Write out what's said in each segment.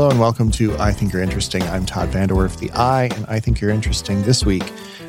Hello and welcome to I Think You're Interesting. I'm Todd VanDerWerff, the I, and I Think You're Interesting. This week,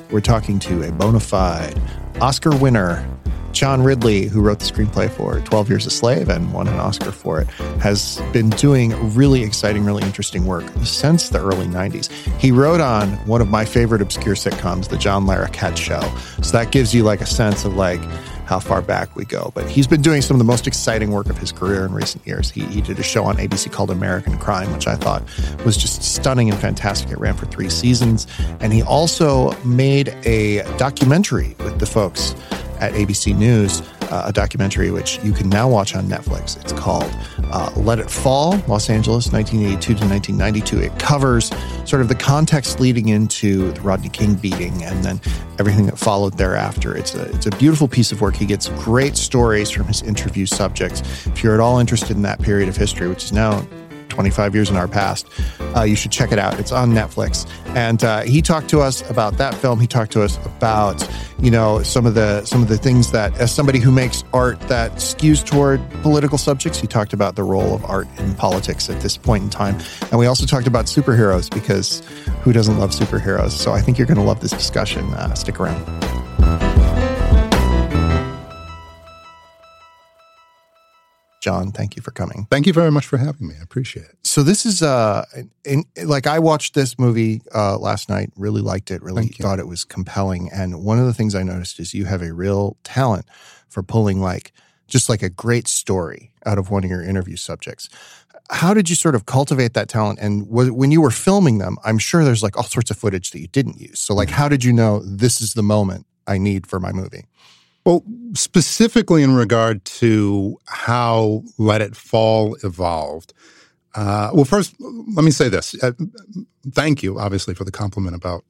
we're talking to a bona fide Oscar winner, John Ridley, who wrote the screenplay for 12 Years a Slave and won an Oscar for it, has been doing really exciting, really interesting work since the early 90s. He wrote on one of my favorite obscure sitcoms, The John Larroquette Show. So that gives you like a sense of like, how far back we go. But he's been doing some of the most exciting work of his career in recent years. He, he did a show on ABC called American Crime, which I thought was just stunning and fantastic. It ran for three seasons. And he also made a documentary with the folks at ABC News uh, a documentary which you can now watch on Netflix. It's called uh, Let It Fall, Los Angeles, 1982 to 1992. It covers sort of the context leading into the Rodney King beating and then everything that followed thereafter. It's a, it's a beautiful piece of work. He gets great stories from his interview subjects. If you're at all interested in that period of history, which is now 25 years in our past. Uh, you should check it out. It's on Netflix. And uh, he talked to us about that film. He talked to us about, you know, some of the some of the things that, as somebody who makes art that skews toward political subjects, he talked about the role of art in politics at this point in time. And we also talked about superheroes because who doesn't love superheroes? So I think you're going to love this discussion. Uh, stick around. John, thank you for coming. Thank you very much for having me. I appreciate it. So this is uh in, like I watched this movie uh last night, really liked it, really thought it was compelling. And one of the things I noticed is you have a real talent for pulling like just like a great story out of one of your interview subjects. How did you sort of cultivate that talent? And when you were filming them, I'm sure there's like all sorts of footage that you didn't use. So like, mm-hmm. how did you know this is the moment I need for my movie? Well, specifically in regard to how Let It Fall evolved. Uh, well, first, let me say this. Uh, thank you, obviously, for the compliment about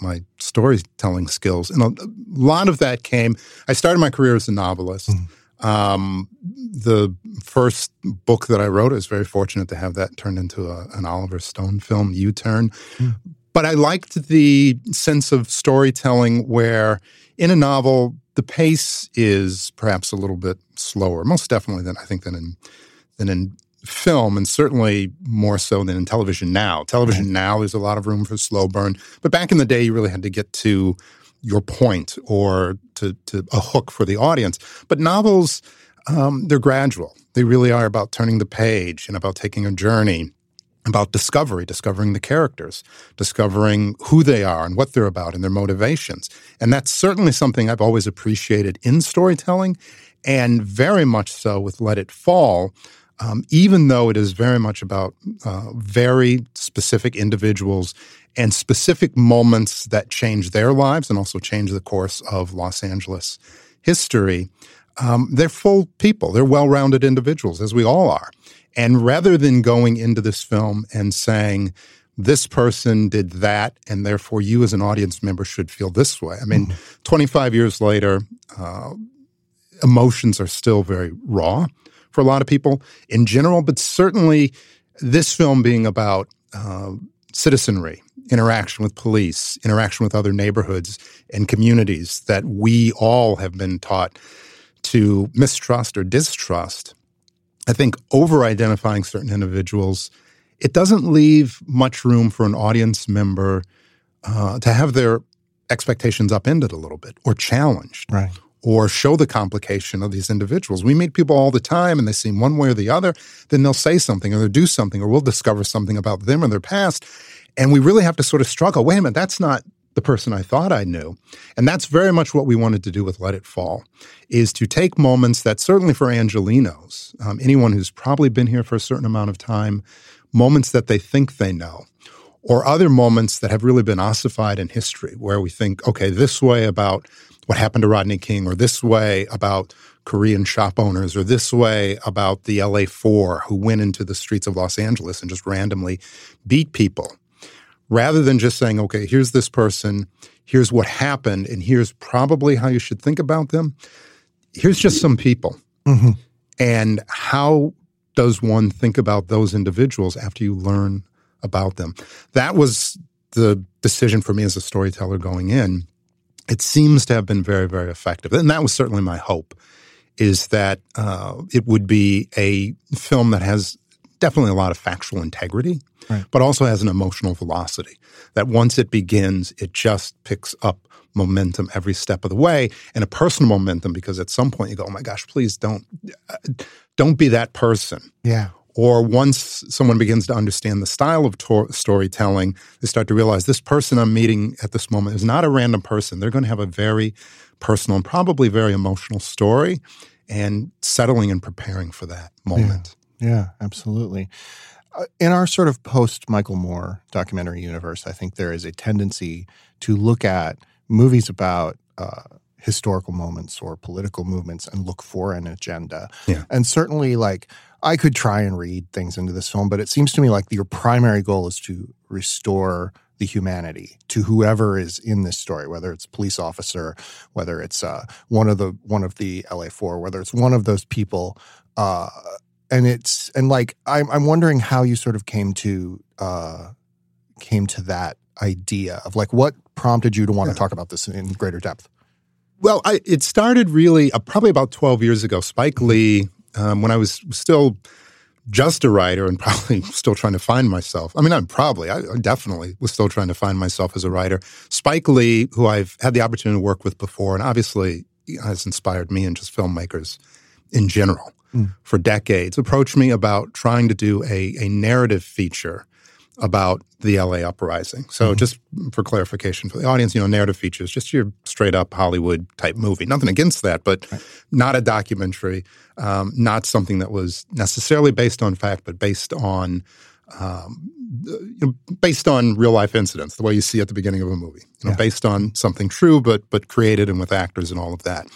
my storytelling skills. And a lot of that came, I started my career as a novelist. Mm. Um, the first book that I wrote, I was very fortunate to have that turned into a, an Oliver Stone film, U Turn. Mm. But I liked the sense of storytelling where in a novel, the pace is perhaps a little bit slower, most definitely than I think than in than in film, and certainly more so than in television now. Television now, there's a lot of room for slow burn, but back in the day, you really had to get to your point or to, to a hook for the audience. But novels, um, they're gradual. They really are about turning the page and about taking a journey about discovery, discovering the characters, discovering who they are and what they're about and their motivations. And that's certainly something I've always appreciated in storytelling and very much so with Let It Fall, um, even though it is very much about uh, very specific individuals and specific moments that change their lives and also change the course of Los Angeles history. Um, they're full people. They're well rounded individuals, as we all are. And rather than going into this film and saying, this person did that, and therefore you as an audience member should feel this way. I mean, mm. 25 years later, uh, emotions are still very raw for a lot of people in general, but certainly this film being about uh, citizenry, interaction with police, interaction with other neighborhoods and communities that we all have been taught to mistrust or distrust I think over identifying certain individuals, it doesn't leave much room for an audience member uh, to have their expectations upended a little bit or challenged. Right. Or show the complication of these individuals. We meet people all the time and they seem one way or the other, then they'll say something or they'll do something or we'll discover something about them or their past. And we really have to sort of struggle. Wait a minute, that's not the person I thought I knew. And that's very much what we wanted to do with Let It Fall, is to take moments that certainly for Angelenos, um, anyone who's probably been here for a certain amount of time, moments that they think they know, or other moments that have really been ossified in history, where we think, okay, this way about what happened to Rodney King, or this way about Korean shop owners, or this way about the LA Four who went into the streets of Los Angeles and just randomly beat people rather than just saying, okay, here's this person, here's what happened, and here's probably how you should think about them. Here's just some people. Mm-hmm. And how does one think about those individuals after you learn about them? That was the decision for me as a storyteller going in. It seems to have been very, very effective. And that was certainly my hope is that uh, it would be a film that has definitely a lot of factual integrity, Right. but also has an emotional velocity that once it begins, it just picks up momentum every step of the way and a personal momentum because at some point you go, oh my gosh, please don't, uh, don't be that person. Yeah. Or once someone begins to understand the style of tor- storytelling, they start to realize this person I'm meeting at this moment is not a random person. They're going to have a very personal and probably very emotional story and settling and preparing for that moment. Yeah, absolutely. Uh, in our sort of post Michael Moore documentary universe, I think there is a tendency to look at movies about uh, historical moments or political movements and look for an agenda. Yeah. And certainly, like, I could try and read things into this film, but it seems to me like your primary goal is to restore the humanity to whoever is in this story, whether it's a police officer, whether it's uh, one of the one of the LA four, whether it's one of those people. Uh, and it's and like I'm I'm wondering how you sort of came to uh, came to that idea of like what prompted you to want to talk about this in greater depth. Well, I, it started really uh, probably about 12 years ago. Spike Lee, um, when I was still just a writer and probably still trying to find myself. I mean, I'm probably, I, I definitely was still trying to find myself as a writer. Spike Lee, who I've had the opportunity to work with before, and obviously has inspired me and just filmmakers in general Mm. for decades, approached me about trying to do a, a narrative feature about the LA uprising. So, Mhm. just for clarification for the audience, you know, narrative features, just your straight up Hollywood type movie. Nothing against that, but Right. not a documentary, um, not something that was necessarily based on fact, but based on. Um, you know, based on real life incidents, the way you see at the beginning of a movie, you know, Yeah. based on something true, but but created and with actors and all of that.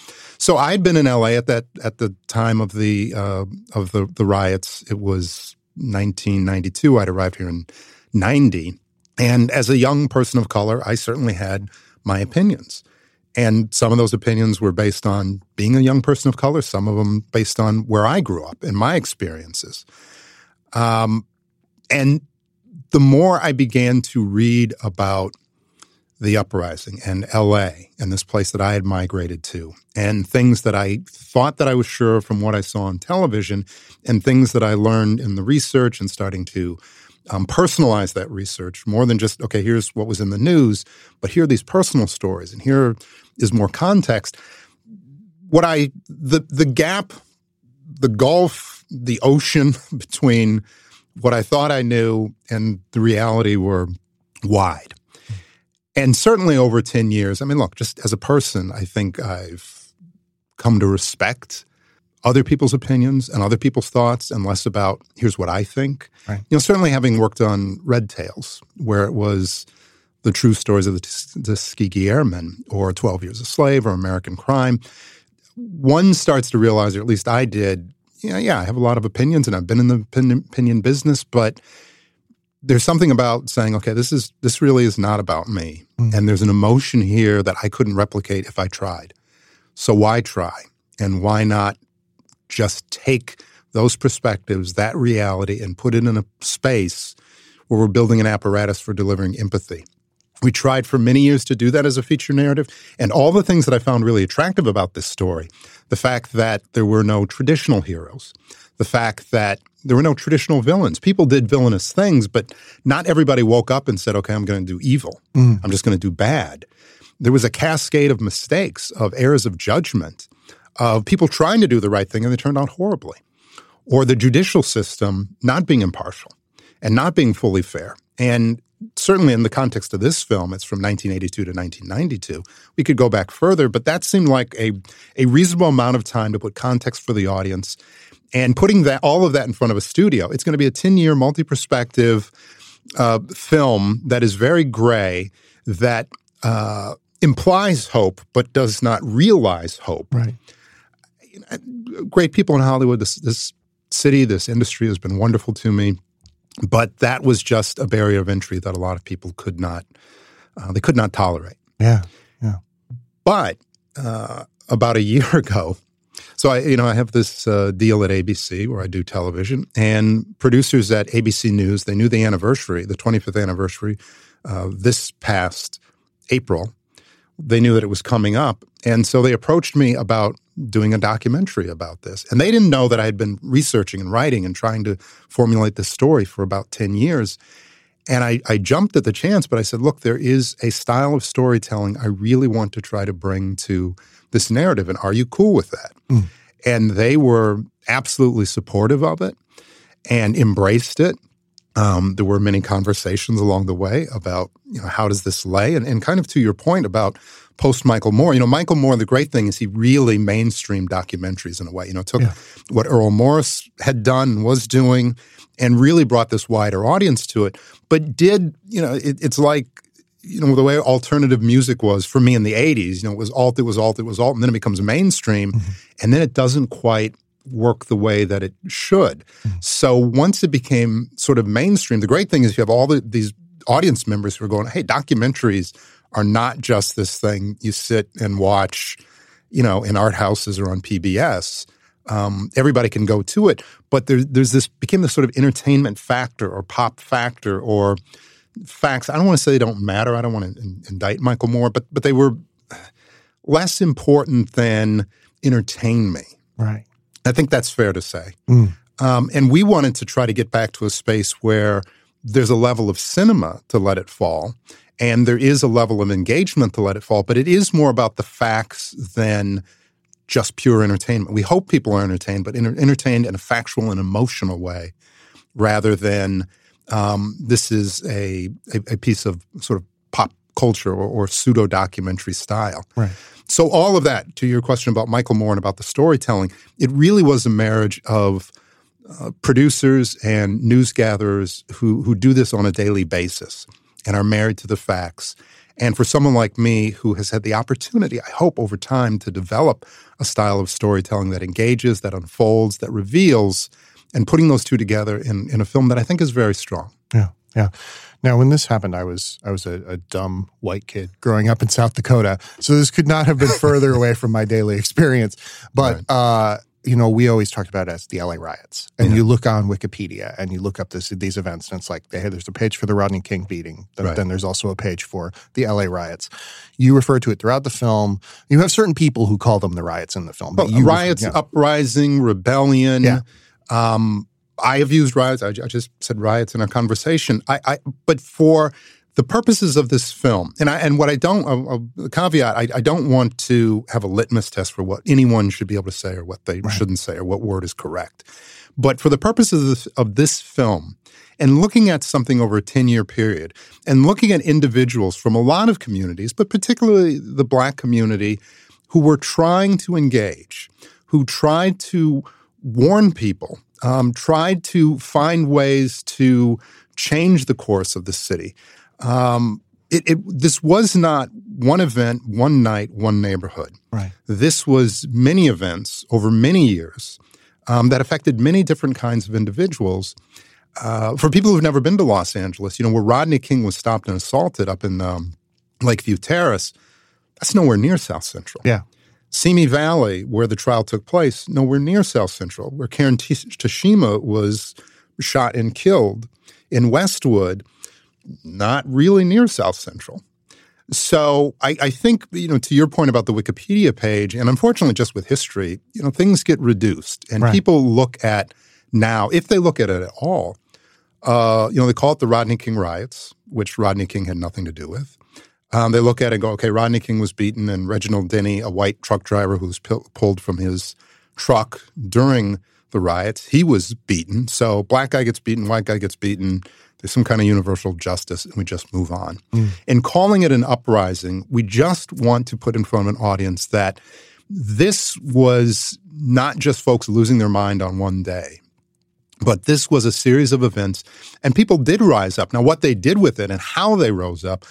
So I'd been in LA at that at the time of the uh, of the the riots. It was 1992. I'd arrived here in 90, and as a young person of color, I certainly had my opinions. And some of those opinions were based on being a young person of color. Some of them based on where I grew up and my experiences. Um, and the more I began to read about the uprising and LA and this place that I had migrated to and things that I thought that I was sure from what I saw on television and things that I learned in the research and starting to um, personalize that research more than just, okay, here's what was in the news, but here are these personal stories and here is more context. What I, the, the gap, the gulf, the ocean between what I thought I knew and the reality were wide. And certainly over 10 years, I mean, look, just as a person, I think I've come to respect other people's opinions and other people's thoughts and less about here's what I think. Right. You know, certainly having worked on Red Tails, where it was the true stories of the Tuskegee Airmen or 12 Years a Slave or American Crime, one starts to realize, or at least I did, yeah, yeah, I have a lot of opinions and I've been in the opinion, opinion business, but there's something about saying, okay, this is this really is not about me, Mm. and there's an emotion here that I couldn't replicate if I tried. So why try, and why not just take those perspectives, that reality, and put it in a space where we're building an apparatus for delivering empathy. We tried for many years to do that as a feature narrative, and all the things that I found really attractive about this story the fact that there were no traditional heroes, the fact that there were no traditional villains. People did villainous things, but not everybody woke up and said, okay, I'm going to do evil. Mm. I'm just going to do bad. There was a cascade of mistakes, of errors of judgment, of people trying to do the right thing and they turned out horribly, or the judicial system not being impartial and not being fully fair. And certainly in the context of this film, it's from 1982 to 1992. We could go back further, but that seemed like a, a reasonable amount of time to put context for the audience. And putting that all of that in front of a studio, it's going to be a 10 year multi perspective uh, film that is very gray, that uh, implies hope, but does not realize hope Right. great people in Hollywood. This this city, this industry has been wonderful to me, but that was just a barrier of entry that a lot of people could not uh, they could not tolerate. Yeah. yeah. But uh, about a year ago, so I you know I have this uh, deal at ABC where I do television, and producers at ABC News they knew the anniversary, the 25th anniversary, uh, this past April. They knew that it was coming up, and so they approached me about doing a documentary about this. And they didn't know that I had been researching and writing and trying to formulate this story for about 10 years. And I, I jumped at the chance, but I said, look, there is a style of storytelling I really want to try to bring to this narrative. And are you cool with that? Mm. And they were absolutely supportive of it and embraced it. Um, there were many conversations along the way about, you know, how does this lay? And, and kind of to your point about post Michael Moore, you know, Michael Moore, the great thing is he really mainstreamed documentaries in a way, you know, took yeah. what Errol Morris had done and was doing and really brought this wider audience to it, but did, you know, it, it's like, you know, the way alternative music was for me in the 80s, you know, it was alt, it was alt, it was alt, and then it becomes mainstream, mm-hmm. and then it doesn't quite work the way that it should. Mm-hmm. So once it became sort of mainstream, the great thing is you have all the, these audience members who are going, hey, documentaries are not just this thing you sit and watch, you know, in art houses or on PBS. Um, everybody can go to it, but there, there's this became this sort of entertainment factor or pop factor or facts. I don't want to say they don't matter. I don't want to in, indict Michael Moore, but but they were less important than entertain me. Right. I think that's fair to say. Mm. Um, and we wanted to try to get back to a space where there's a level of cinema to let it fall, and there is a level of engagement to let it fall, but it is more about the facts than just pure entertainment. We hope people are entertained, but inter- entertained in a factual and emotional way rather than um, this is a, a, a, piece of sort of pop culture or, or pseudo documentary style. Right. So, all of that, to your question about Michael Moore and about the storytelling, it really was a marriage of uh, producers and news gatherers who, who do this on a daily basis and are married to the facts. And for someone like me who has had the opportunity, I hope over time, to develop a style of storytelling that engages, that unfolds, that reveals, and putting those two together in, in a film that I think is very strong. Yeah, yeah. Now, when this happened, I was I was a, a, dumb white kid growing up in South Dakota, so this could not have been further away from my daily experience. But right. uh, you know, we always talked about it as the LA riots. And yeah. you look on Wikipedia and you look up this, these events, and it's like, hey, there's a page for the Rodney King beating. Then, right. then there's also a page for the LA riots. You refer to it throughout the film. You have certain people who call them the riots in the film. But well, riots, refer, uprising, rebellion. Yeah. Um, I have used riots. I, I, just said riots in a conversation. I, I but for the purposes of this film, and I and what I don't a, a caveat, I, I, don't want to have a litmus test for what anyone should be able to say or what they right. shouldn't say or what word is correct. But for the purposes of this, of this film, and looking at something over a 10 year period, and looking at individuals from a lot of communities, but particularly the black community, who were trying to engage, who tried to warn people, um, tried to find ways to change the course of the city. Um, it, it, this was not one event, one night, one neighborhood. Right. This was many events over many years um, that affected many different kinds of individuals. Uh, for people who've never been to Los Angeles, you know, where Rodney King was stopped and assaulted up in um, Lakeview Terrace, that's nowhere near South Central. Yeah. Simi Valley, where the trial took place, nowhere near South Central. Where Karen Toshima was shot and killed in Westwood, not really near South Central. So I, I, think, you know, to your point about the Wikipedia page, and unfortunately just with history, you know, things get reduced. And right. people look at now, if they look at it at all, uh, you know, they call it the Rodney King riots, which Rodney King had nothing to do with. Um, they look at it and go, okay, Rodney King was beaten, and Reginald Denny, a white truck driver who was p- pulled from his truck during the riots, he was beaten. So black guy gets beaten, white guy gets beaten there's some kind of universal justice, and we just move on. Mm. In calling it an uprising, we just want to put in front of an audience that this was not just folks losing their mind on one day, but this was a series of events, and people did rise up. Now, what they did with it and how they rose up,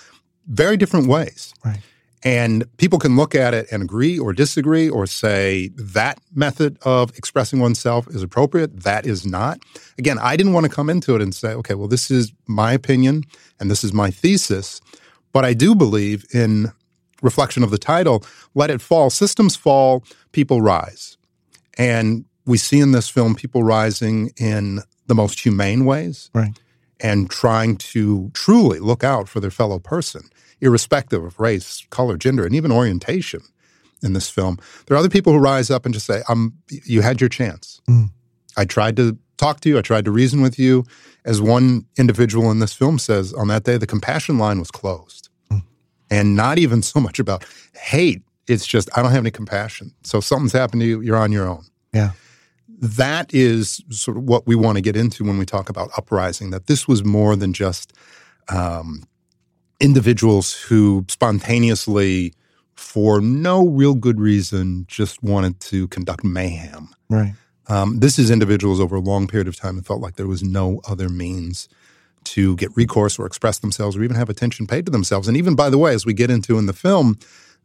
very different ways. Right. And people can look at it and agree or disagree or say that method of expressing oneself is appropriate, that is not. Again, I didn't want to come into it and say, okay, well, this is my opinion and this is my thesis. But I do believe in reflection of the title, Let It Fall. Systems fall, people rise. And we see in this film people rising in the most humane ways. Right. And trying to truly look out for their fellow person irrespective of race, color, gender, and even orientation. in this film. There are other people who rise up and just say, um, "You had your chance. Mm. I tried to talk to you. I tried to reason with you." As one individual in this film says, on that day, the compassion line was closed, Mm. and not even so much about hate. It's just I don't have any compassion. So something's happened to you, you're on your own. Yeah. That is sort of what we want to get into when we talk about uprising. That this was more than just um, individuals who spontaneously, for no real good reason, just wanted to conduct mayhem. Right. Um, this is individuals over a long period of time who felt like there was no other means to get recourse or express themselves or even have attention paid to themselves. And even, by the way, as we get into in the film,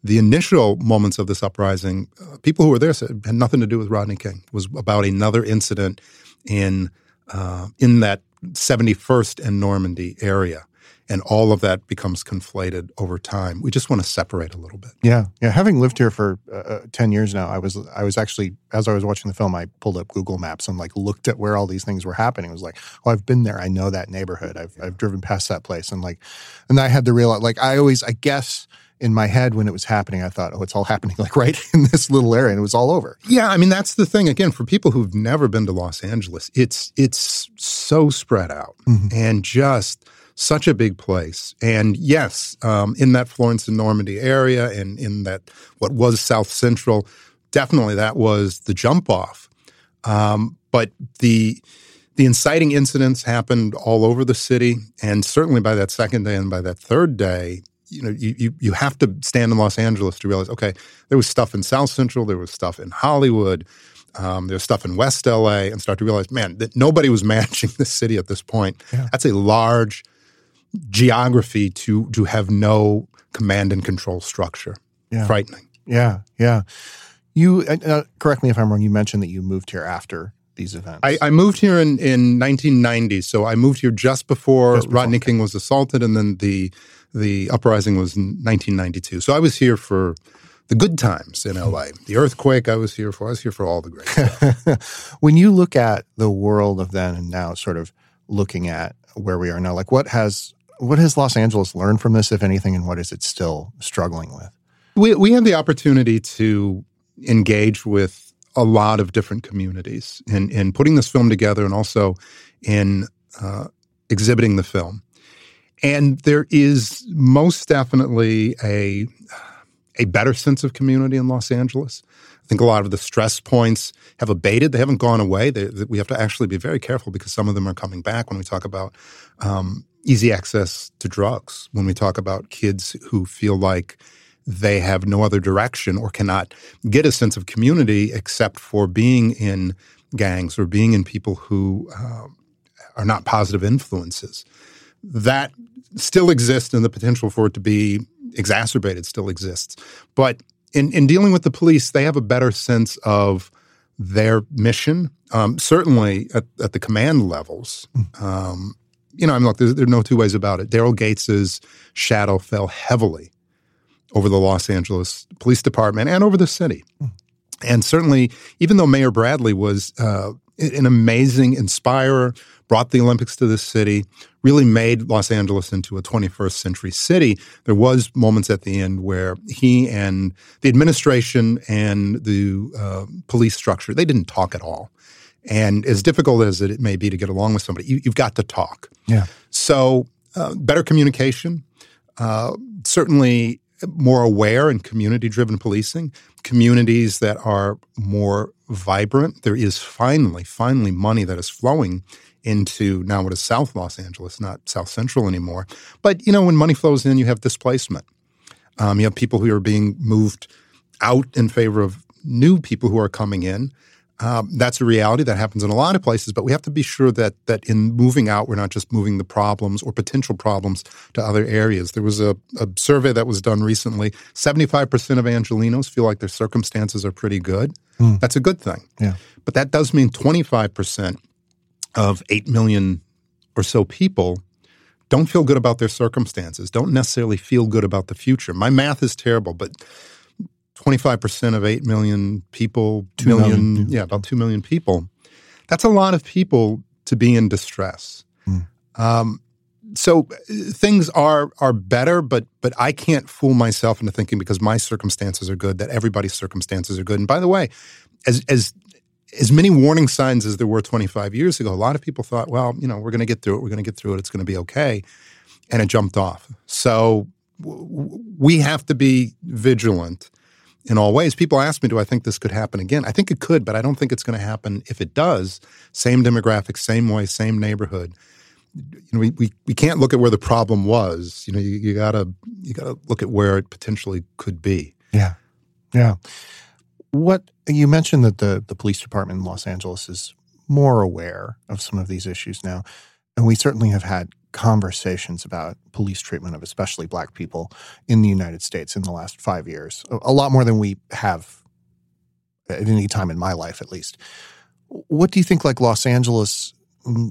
the initial moments of this uprising, uh, people who were there said had nothing to do with Rodney King. It was about another incident in uh, in that 71st and Normandie area. And all of that becomes conflated over time. We just want to separate a little bit. Yeah, yeah. Having lived here for uh, uh, ten years now, I was I was actually as I was watching the film, I pulled up Google Maps and like looked at where all these things were happening. It was like, oh, I've been there. I know that neighborhood. I've I've driven past that place, and like, and I had to realize, like, I always, I guess, in my head when it was happening, I thought, oh, it's all happening like right in this little area, and it was all over. Yeah, I mean that's the thing. Again, for people who've never been to Los Angeles, it's it's so spread out Mhm. and just such a big place. And yes, um, in that Florence and Normandie area, and in that what was South Central, definitely that was the jump off. Um, but the the inciting incidents happened all over the city, and certainly by that second day and by that third day, you know, you, you you have to stand in Los Angeles to realize, okay, there was stuff in South Central, there was stuff in Hollywood, um, there's stuff in West LA, and start to realize, man, that nobody was managing this city at this point. Yeah. That's a large geography to to have no command and control structure. Yeah. Frightening. Yeah, yeah. You uh, correct me if I'm wrong. You mentioned that you moved here after these events. I, I moved here in, in 1990, so I moved here just before, Just before, Rodney. King was assaulted, and then the the uprising was in 1992. So I was here for the good times in LA. The earthquake I was here for. I was here for all the great stuff. when you look at the world of then and now, sort of looking at where we are now, like what has what has Los Angeles learned from this, if anything, and what is it still struggling with? we we had the opportunity to engage with a lot of different communities in in putting this film together and also in uh, exhibiting the film. And there is most definitely a a better sense of community in Los Angeles. I think a lot of the stress points have abated. They haven't gone away. They, they- we have to actually be very careful because some of them are coming back when we talk about um, easy access to drugs, when we talk about kids who feel like they have no other direction or cannot get a sense of community except for being in gangs or being in people who uh, are not positive influences. That still exists, and the potential for it to be exacerbated still exists. But in, in dealing with the police, they have a better sense of their mission. Um, certainly at, at the command levels, um, you know, I mean, look, there's, there are no two ways about it. Daryl Gates's shadow fell heavily over the Los Angeles Police Department and over the city. And certainly, even though Mayor Bradley was uh, an amazing inspirer, brought the Olympics to this city, really made Los Angeles into a 21st century city, there was moments at the end where he and the administration and the uh, police structure, they didn't talk at all. And as difficult as it may be to get along with somebody, you, you've got to talk. Yeah. So, uh, better communication, uh, certainly more aware and community driven policing, communities that are more vibrant. There is finally, finally money that is flowing into now what is South Los Angeles, not South Central anymore. But, you know, when money flows in, you have displacement. Um, you have people who are being moved out in favor of new people who are coming in. Um, that's a reality that happens in a lot of places, but we have to be sure that that in moving out, we're not just moving the problems or potential problems to other areas. There was a, a survey that was done recently. Seventy-five percent of Angelenos feel like their circumstances are pretty good. Hmm. That's a good thing. Yeah. But that does mean twenty-five percent of eight million or so people don't feel good about their circumstances. Don't necessarily feel good about the future. My math is terrible, but 25% of 8 million people, Two million, million, yeah, about 2 million people. That's a lot of people to be in distress. Hmm. Um, so uh, things are are better, but but I can't fool myself into thinking because my circumstances are good that everybody's circumstances are good. And by the way, as as as many warning signs as there were 25 years ago, a lot of people thought, well, you know, we're going to get through it. We're going to get through it. It's going to be okay, and it jumped off. So w- we have to be vigilant in all ways. People ask me, do I think this could happen again? I think it could, but I don't think it's going to happen. If it does, same demographic, same way, same neighborhood you know, we, we, we can't look at where the problem was. You know, you, you gotta you gotta look at where it potentially could be. Yeah, yeah. What you mentioned that the the police department in Los Angeles is more aware of some of these issues now, and we certainly have had conversations about police treatment of especially black people in the United States in the last five years. A lot more than we have at any time in my life, at least. What do you think? Like Los Angeles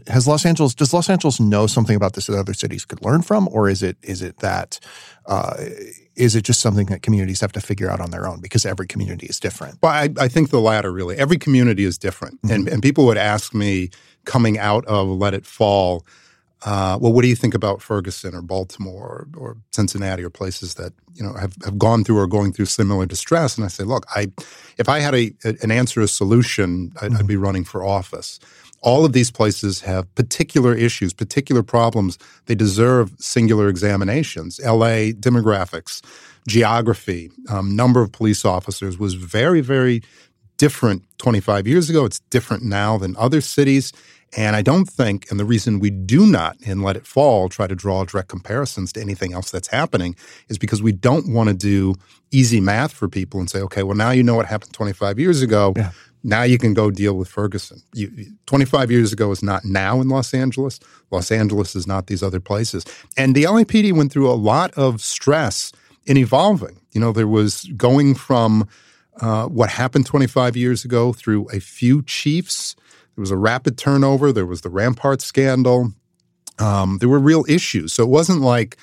has Los Angeles does Los Angeles know something about this that other cities could learn from, or is it is it that uh, is it just something that communities have to figure out on their own because every community is different? Well, I, I think the latter really. Every community is different, mm-hmm. and and people would ask me coming out of Let It Fall. Uh, well, what do you think about Ferguson or Baltimore or, or, Cincinnati or places that you know have, have gone through or going through similar distress? And I say, look, I if I had a, an answer, a solution, I'd, mm-hmm. I'd be running for office all of these places have particular issues, particular problems. They deserve singular examinations. LA demographics, geography, um, number of police officers was very, very different 25 years ago. It's different now than other cities. And I don't think, and the reason we do not, in Let It Fall, try to draw direct comparisons to anything else that's happening is because we don't want to do easy math for people and say, okay, well, now you know what happened 25 years ago. Yeah. Now you can go deal with Ferguson. You, 25 years ago is not now in Los Angeles. Los Angeles is not these other places. And the LAPD went through a lot of stress in evolving. You know, there was going from uh, what happened 25 years ago through a few chiefs. There was a rapid turnover. There was the Rampart scandal. Um, there were real issues. So it wasn't like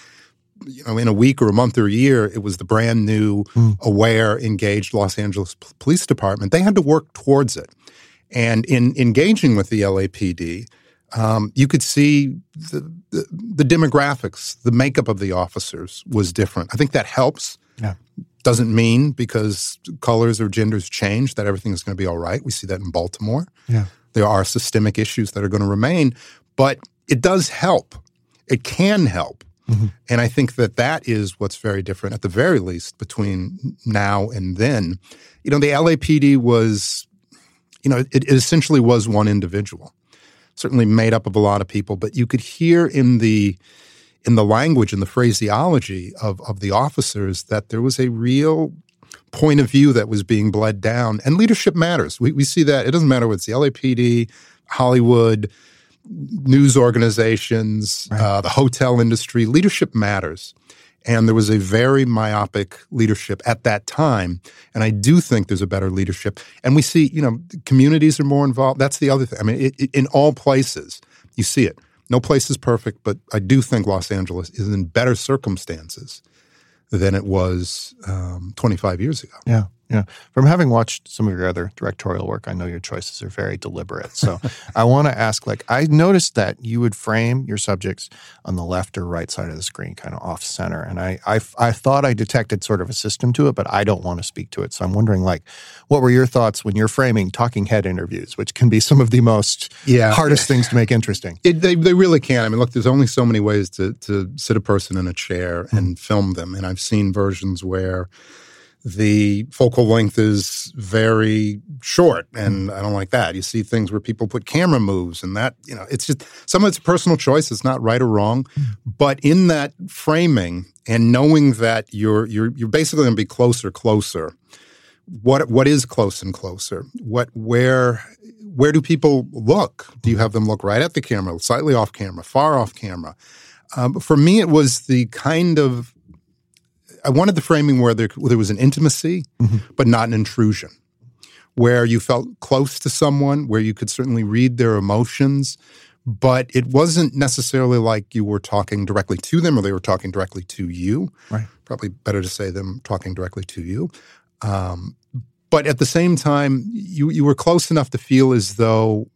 you know, in a week or a month or a year, it was the brand new, mm. aware, engaged Los Angeles P- Police Department. They had to work towards it. And in engaging with the LAPD, um, you could see the, the, the, demographics, the makeup of the officers was different. I think that helps. Yeah. Doesn't mean because colors or genders change that everything is going to be all right. We see that in Baltimore. Yeah. There are systemic issues that are going to remain, but it does help. It can help Mm-hmm. And I think that that is what's very different, at the very least, between now and then. You know, the LAPD was, you know, it, it essentially was one individual, certainly made up of a lot of people, but you could hear in the in the language and the phraseology of, of the officers that there was a real point of view that was being bled down. And leadership matters. We, we see that. It doesn't matter it's the LAPD, Hollywood, news organizations, right. uh, the hotel industry. Leadership matters. And there was a very myopic leadership at that time. And I do think there's a better leadership. And we see, you know, communities are more involved. That's the other thing. I mean, it, it, in all places, you see it. No place is perfect, but I do think Los Angeles is in better circumstances than it was um, 25 years ago. Yeah. Yeah. From having watched some of your other directorial work, I know your choices are very deliberate. So I want to ask like, I noticed that you would frame your subjects on the left or right side of the screen, kind of off center. And I, I, I thought I detected sort of a system to it, but I don't want to speak to it. So I'm wondering, like, what were your thoughts when you're framing talking head interviews, which can be some of the most yeah. hardest things to make interesting? It, they, they really can. I mean, look, there's only so many ways to, to sit a person in a chair and mm. film them. And I've seen versions where, the focal length is very short and mm. i don't like that. You see things where people put camera moves and that you know it's just some of it's personal choice it's not right or wrong mm. but in that framing and knowing that you're you're you're basically going to be closer closer. What what is close and closer? What where where do people look? Do you mm. have them look right at the camera slightly off camera far off camera? Um, for me it was the kind of I wanted the framing where there, there was an intimacy, mm-hmm. but not an intrusion, where you felt close to someone, where you could certainly read their emotions, but it wasn't necessarily like you were talking directly to them or they were talking directly to you. Right. Probably better to say them talking directly to you. Um, but at the same time, you you were close enough to feel as though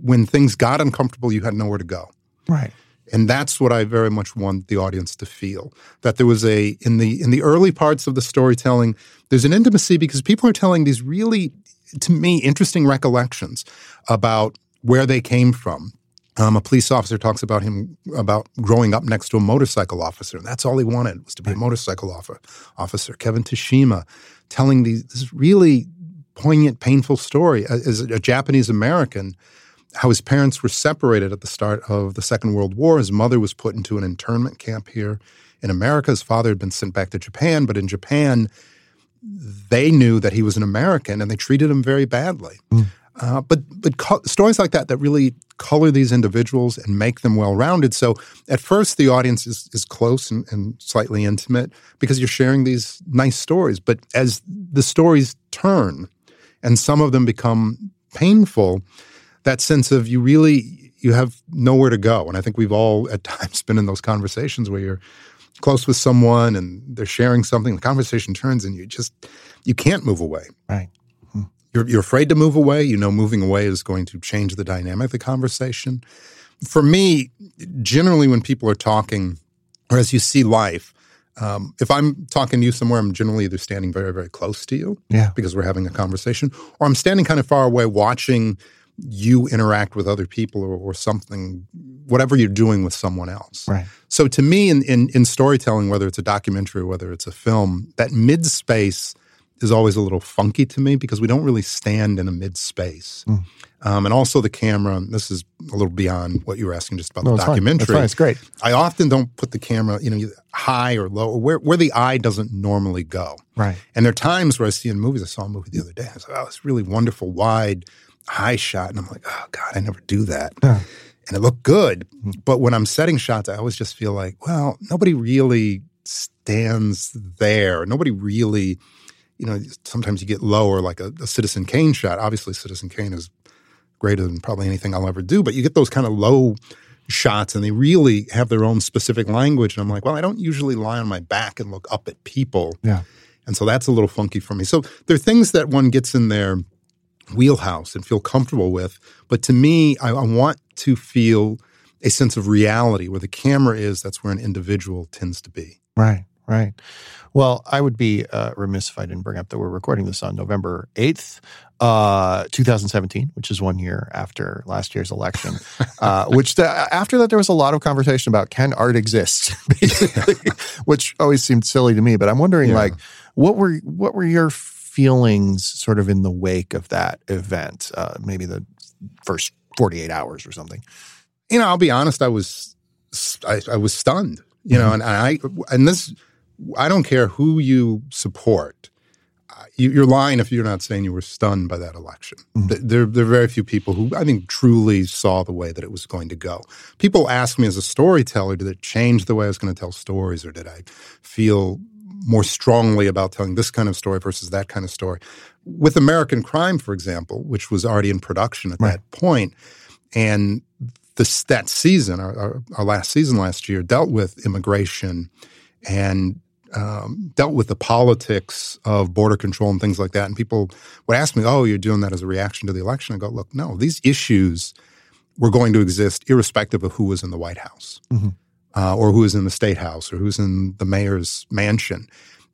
when things got uncomfortable, you had nowhere to go. Right And that's what I very much want the audience to feel. That there was a in the in the early parts of the storytelling, there's an intimacy because people are telling these really, to me, interesting recollections about where they came from. Um, a police officer talks about him about growing up next to a motorcycle officer, and that's all he wanted was to be a motorcycle officer. Kevin Toshima telling these, this really poignant, painful story as a Japanese American how his parents were separated at the start of the Second World War. His mother was put into an internment camp here in America. His father had been sent back to Japan, but in Japan, they knew that he was an American and they treated him very badly. Mm. Uh, but but co- stories like that that really color these individuals and make them well rounded. So at first the audience is is close and, and, slightly intimate because you're sharing these nice stories. But as the stories turn and some of them become painful, that sense of you really you have nowhere to go. And I think we've all at times been in those conversations where you're close with someone and they're sharing something, the conversation turns and you just you can't move away. Right. Hmm. You're, you're afraid to move away. You know, moving away is going to change the dynamic of the conversation. For me, generally, when people are talking, or as you see life, um, if I'm talking to you somewhere, I'm generally either standing very, very close to you yeah. because we're having a conversation, or I'm standing kind of far away watching you interact with other people or, or, something, whatever you're doing with someone else. Right. So to me, in, in, in storytelling, whether it's a documentary or whether it's a film, that mid space is always a little funky to me because we don't really stand in a mid space. Mm. Um, and also the camera, this is a little beyond what you were asking just about no, the documentary. Fine. It's great. I often don't put the camera, you know, high or low, or where, where the eye doesn't normally go. Right. And there are times where I see in movies, I saw a movie the other day, I was like, oh, it's really wonderful, wide, high shot. And I'm like, oh God, I never do that. Yeah. And it looked good. Mm-hmm. But when I'm setting shots, I always just feel like, well, nobody really stands there. Nobody really, you know, sometimes you get lower, like a, a Citizen Kane shot. Obviously, Citizen Kane is greater than probably anything I'll ever do, but you get those kind of low shots and they really have their own specific language. And I'm like, well, I don't usually lie on my back and look up at people. Yeah. And so that's a little funky for me. So there are things that one gets in there wheelhouse and feel comfortable with. But to me, I, I, want to feel a sense of reality where the camera is, that's where an individual tends to be. Right, right. Well, I would be uh, remiss if I didn't bring up that we're recording this on November 8th, uh, 2017, which is one year after last year's election. uh, which the, after that, there was a lot of conversation about can art exist, which always seemed silly to me. But I'm wondering, yeah. like, what were what were your feelings sort of in the wake of that event, uh, maybe the first 48 hours or something? You know, I'll be honest, I was I, I was stunned. You know, mm-hmm. and I and this I don't care who you support. You're lying if you're not saying you were stunned by that election. Mm-hmm. There, there are very few people who I think truly saw the way that it was going to go. People ask me as a storyteller, did it change the way I was going to tell stories, or did I feel more strongly about telling this kind of story versus that kind of story. With American Crime, for example, which was already in production at right. that point, and this, that season, our, our, our, last season last year, dealt with immigration and um, dealt with the politics of border control and things like that. And people would ask me, "Oh, you're doing that as a reaction to the election?" I go, "Look, no. These issues were going to exist irrespective of who was in the White House." Mm-hmm uh, or who is in the state house or who's in the mayor's mansion.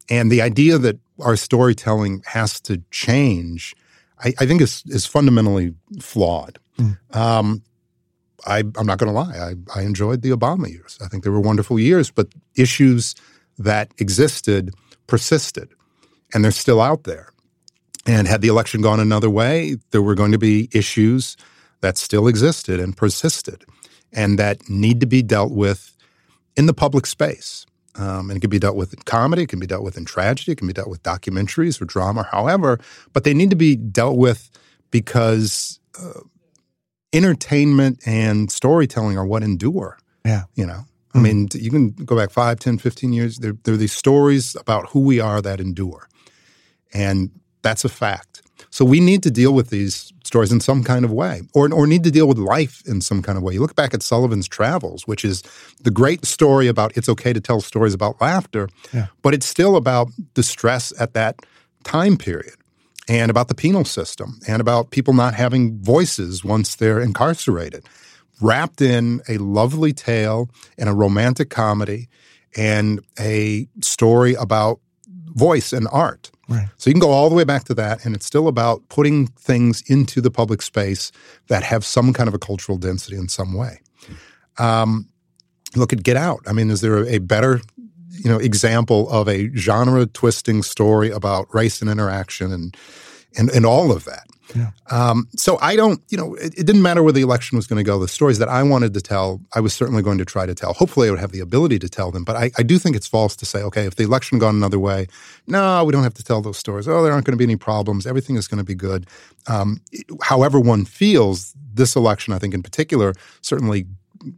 And the idea that our storytelling has to change, I, I think, is, is fundamentally flawed. Mm. Um, I, am not going to lie. I, I, enjoyed the Obama years. I think they were wonderful years, but issues that existed persisted, and they're still out there. And had the election gone another way, there were going to be issues that still existed and persisted, and that need to be dealt with in the public space. Um, and it can be dealt with in comedy, it can be dealt with in tragedy, it can be dealt with documentaries or drama, however, but they need to be dealt with because uh, entertainment and storytelling are what endure. Yeah. You know, mm-hmm. I hmm. mean, you can go back 5, 10, 15 years, there, there are these stories about who we are that endure. And that's a fact. So we need to deal with these stories in some kind of way, or, or need to deal with life in some kind of way. You look back at Sullivan's Travels, which is the great story about it's okay to tell stories about laughter, yeah. but it's still about distress at that time period and about the penal system and about people not having voices once they're incarcerated. wrapped in a lovely tale and a romantic comedy and a story about voice and art. Right. So you can go all the way back to that, and it's still about putting things into the public space that have some kind of a cultural density in some way. Um, look at Get Out. I mean, is there a, a better you know example of a genre twisting story about race and interaction and and, and all of that? Yeah. Um, so I don't, you know, it, it, didn't matter where the election was going to go. The stories that I wanted to tell, I was certainly going to try to tell. Hopefully, I would have the ability to tell them. But I, I do think it's false to say, okay, if the election gone another way, no, we don't have to tell those stories. Oh, there aren't going to be any problems. Everything is going to be good. Um, however, one feels this election, I think in particular, certainly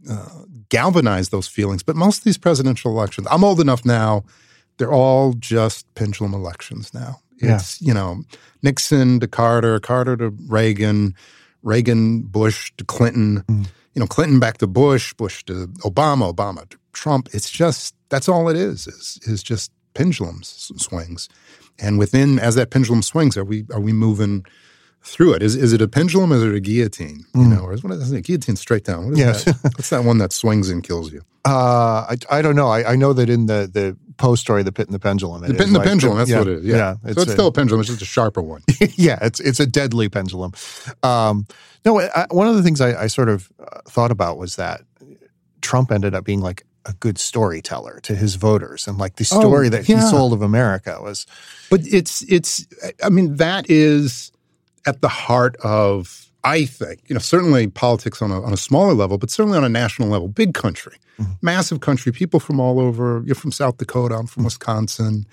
uh, galvanized those feelings. But most of these presidential elections, I'm old enough now. They're all just pendulum elections now. It's, yeah. you know, Nixon to Carter, Carter to Reagan, Reagan, Bush to Clinton, mm. you know, Clinton back to Bush, Bush to Obama, Obama to Trump. It's just, that's all it is, is, is just pendulum swings. And within, as that pendulum swings, are we, are we moving through it? Is, is it a pendulum? Or is it a guillotine? You mm. know, or is what is it? Guillotine straight down. What is yes. that? What's that one that swings and kills you? Uh, I, I don't know. I, I know that in the, the Poe story, The Pit and the Pendulum. The Pit and the like, Pendulum, that's yeah, what it is. Yeah. yeah it's so it's a, still a pendulum, it's just a sharper one. yeah, it's it's a deadly pendulum. Um, no, I, one of the things I, I sort of uh, thought about was that Trump ended up being like a good storyteller to his voters and like the oh, story oh, that yeah. he sold of America was but it's it's I mean that is at the heart of I think, you know, certainly politics on a, on a smaller level, but certainly on a national level, big country, mm-hmm. massive country, people from all over. You're from South Dakota, I'm from mm-hmm. Wisconsin.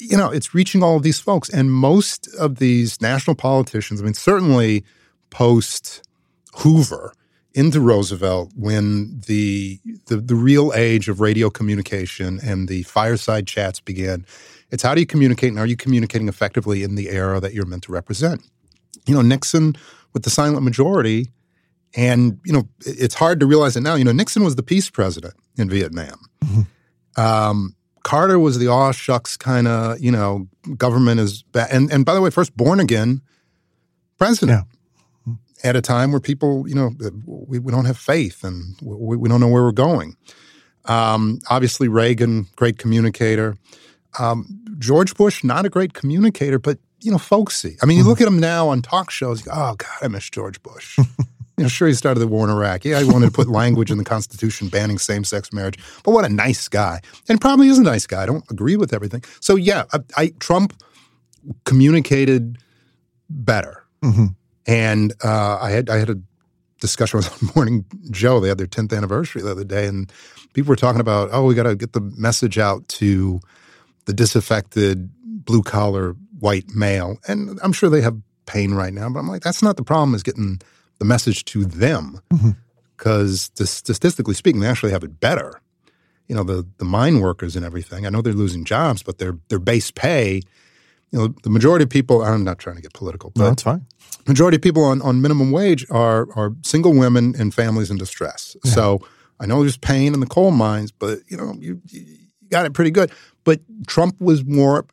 You know, it's reaching all of these folks. And most of these national politicians, I mean, certainly post Hoover into Roosevelt, when the, the, the real age of radio communication and the fireside chats began, it's how do you communicate and are you communicating effectively in the era that you're meant to represent? You know, Nixon with the silent majority. And, you know, it's hard to realize it now. You know, Nixon was the peace president in Vietnam. Mm-hmm. Um, Carter was the aw shucks kind of, you know, government is bad. And, and by the way, first born again president yeah. at a time where people, you know, we, we don't have faith and we, we don't know where we're going. Um, obviously, Reagan, great communicator. Um, George Bush, not a great communicator, but you know, folksy. I mean, you mm-hmm. look at him now on talk shows. go, oh God, I miss George Bush. you know, sure, he started the war in Iraq. Yeah, he wanted to put language in the Constitution banning same-sex marriage. But what a nice guy, and probably is a nice guy. I don't agree with everything. So yeah, I, I Trump communicated better, mm-hmm. and uh, I had I had a discussion with Morning Joe. They had their 10th anniversary the other day, and people were talking about, oh, we got to get the message out to the disaffected blue collar white male. And I'm sure they have pain right now, but I'm like, that's not the problem, is getting the message to them. Because mm-hmm. statistically speaking, they actually have it better. You know, the, the mine workers and everything, I know they're losing jobs, but their, their base pay, you know, the majority of people, I'm not trying to get political, but no, that's fine. Majority of people on, on minimum wage are, are single women and families in distress. Yeah. So I know there's pain in the coal mines, but, you know, you, you got it pretty good. But Trump was more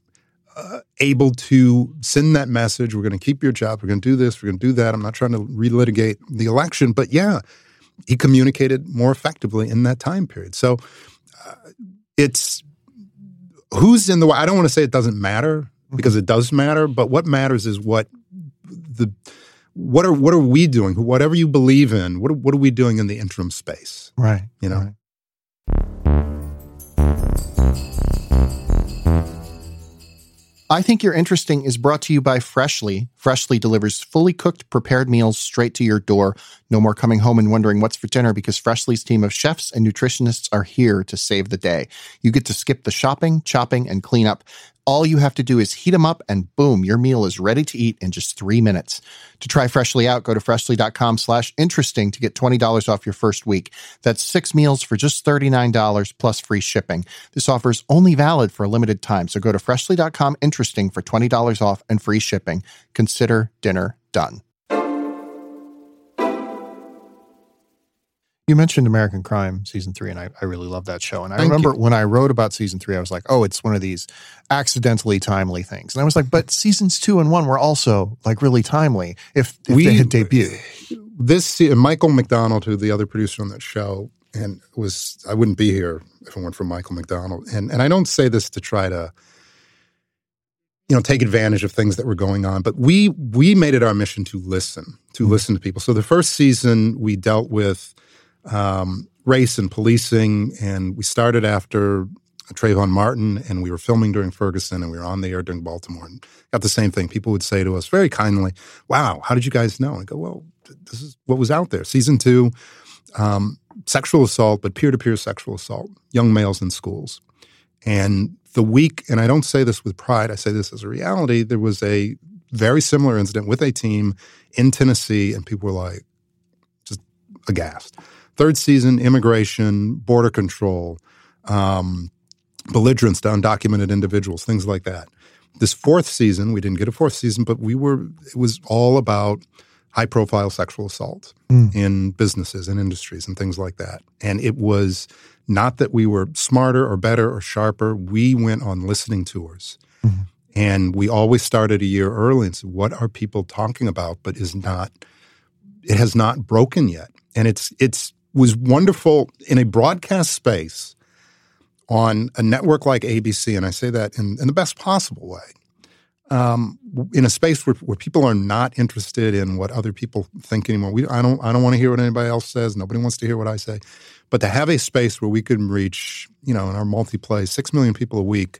uh, able to send that message. We're going to keep your job. We're going to do this. We're going to do that. I'm not trying to relitigate the election, but yeah, he communicated more effectively in that time period. So uh, it's who's in the way. I don't want to say it doesn't matter mm-hmm. because it does matter, but what matters is what the what are what are we doing? Whatever you believe in, what are, what are we doing in the interim space? Right. You know. Right. I Think You're Interesting is brought to you by Freshly. Freshly delivers fully cooked, prepared meals straight to your door. No more coming home and wondering what's for dinner because Freshly's team of chefs and nutritionists are here to save the day. You get to skip the shopping, chopping, and cleanup. All you have to do is heat them up and boom, your meal is ready to eat in just three minutes. To try Freshly out, go to freshly.com slash interesting to get $20 off your first week. That's six meals for just $39 plus free shipping. This offer is only valid for a limited time, so go to freshly.com interesting for $20 off and free shipping. Dinner done. You mentioned American Crime season three, and I, I really love that show. And I Thank remember you. when I wrote about season three, I was like, oh, it's one of these accidentally timely things. And I was like, but seasons two and one were also like really timely if, if we, they had debuted. this Michael McDonald, who the other producer on that show, and was I wouldn't be here if it weren't for Michael McDonald. And and I don't say this to try to you know take advantage of things that were going on, but we we made it our mission to listen, to mm-hmm. listen to people. So the first season we dealt with um, race and policing, and we started after Trayvon Martin, and we were filming during Ferguson, and we were on the air during Baltimore, and got the same thing. People would say to us very kindly, "Wow, how did you guys know?" And I go, "Well, this is what was out there." Season two, um, sexual assault, but peer to peer sexual assault, young males in schools, and the week, and I don't say this with pride, I say this as a reality. There was a very similar incident with a team in Tennessee, and people were like, just aghast. Third season, immigration, border control. Um, belligerence to undocumented individuals, things like that. This fourth season, we didn't get a fourth season, but we were, it was all about high profile sexual assault mm. in businesses and industries and things like that. And it was not that we were smarter or better or sharper. We went on listening tours. Mm-hmm. And we always started a year early and said, what are people talking about, but is not, it has not broken yet. And it's, it's, was wonderful in a broadcast space on a network like ABC, and I say that in, in the best possible way, um, in a space where, where people are not interested in what other people think anymore. We, I don't, I don't want to hear what anybody else says. Nobody wants to hear what I say. But to have a space where we could reach, you know, in our multiplay, six million people a week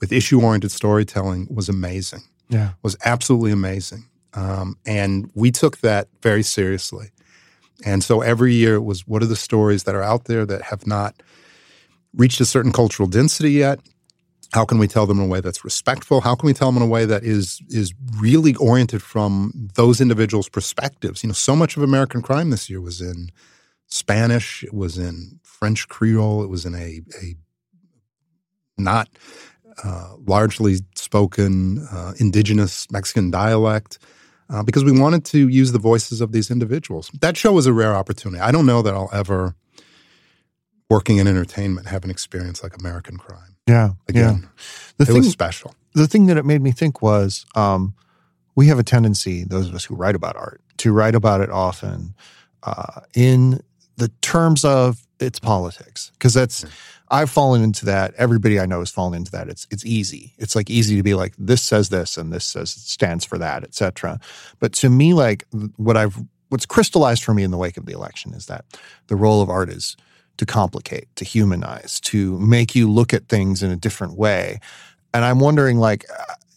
with issue-oriented storytelling was amazing. Yeah, was absolutely amazing. Um, and we took that very seriously. And so every year it was, what are the stories that are out there that have not – reached a certain cultural density yet? How can we tell them in a way that's respectful? How can we tell them in a way that is is really oriented from those individuals' perspectives? You know, so much of American crime this year was in Spanish, it was in French Creole, it was in a a not uh, largely spoken uh, indigenous Mexican dialect. Uh, because we wanted to use the voices of these individuals. That show was a rare opportunity. I don't know that I'll ever working in entertainment have an experience like American Crime. Yeah, again, yeah. The it thing, was special. The thing that it made me think was um, we have a tendency, those of us who write about art, to write about it often uh, in the terms of its politics, because that's. I've fallen into that. Everybody I know has fallen into that. It's it's easy. It's like easy to be like this says this and this says stands for that, etc. But to me, like what I've what's crystallized for me in the wake of the election is that the role of art is to complicate, to humanize, to make you look at things in a different way. And I'm wondering, like,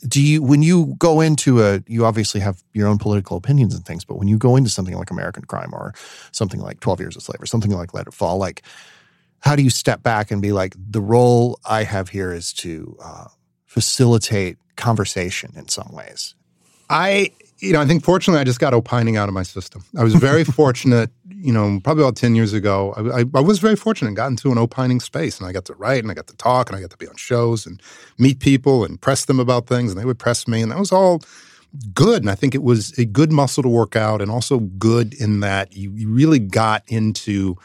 do you, when you go into a, you obviously have your own political opinions and things, but when you go into something like American Crime or something like 12 Years a Slave or something like Let It Fall, like, how do you step back and be like, the role I have here is to uh, facilitate conversation in some ways? I, you know, I think fortunately I just got opining out of my system. I was very fortunate you know, probably about 10 years ago, I, I, I, was very fortunate and got into an opining space and I got to write and I got to talk and I got to be on shows and meet people and press them about things and they would press me and that was all good. And I think it was a good muscle to work out and also good in that you, you really got into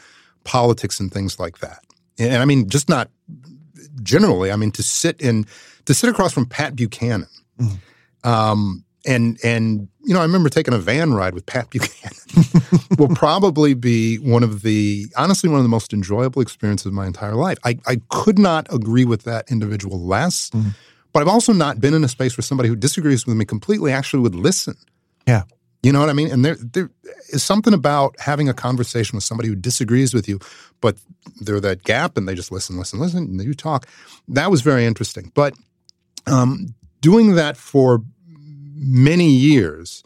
politics and things like that. And, and I mean, just not generally, I mean, to sit in, to sit across from Pat Buchanan, mm. um, and and you know, I remember taking a van ride with Pat Buchanan. will probably be one of the honestly one of the most enjoyable experiences of my entire life. I, I could not agree with that individual less, mm-hmm. but I've also not been in a space where somebody who disagrees with me completely actually would listen. Yeah. You know what I mean? And there, there is something about having a conversation with somebody who disagrees with you, but they're that gap and they just listen, listen, listen, and you talk. That was very interesting. But um, doing that for many years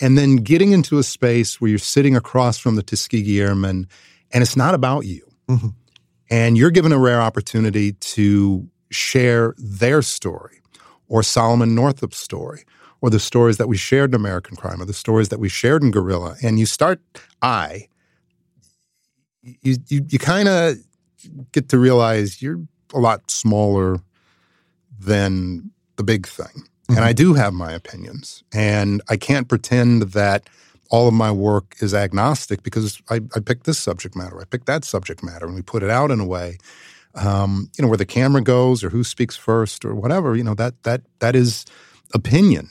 and then getting into a space where you're sitting across from the Tuskegee Airmen and it's not about you. Mm-hmm. And you're given a rare opportunity to share their story or Solomon Northup's story or the stories that we shared in American Crime or the stories that we shared in Guerrilla. And you start, I, you, you, you kind of get to realize you're a lot smaller than the big thing. Mm-hmm. And I do have my opinions. And I can't pretend that all of my work is agnostic because I, I picked this subject matter, I picked that subject matter, and we put it out in a way, um, you know, where the camera goes or who speaks first or whatever. You know, that that that is opinion,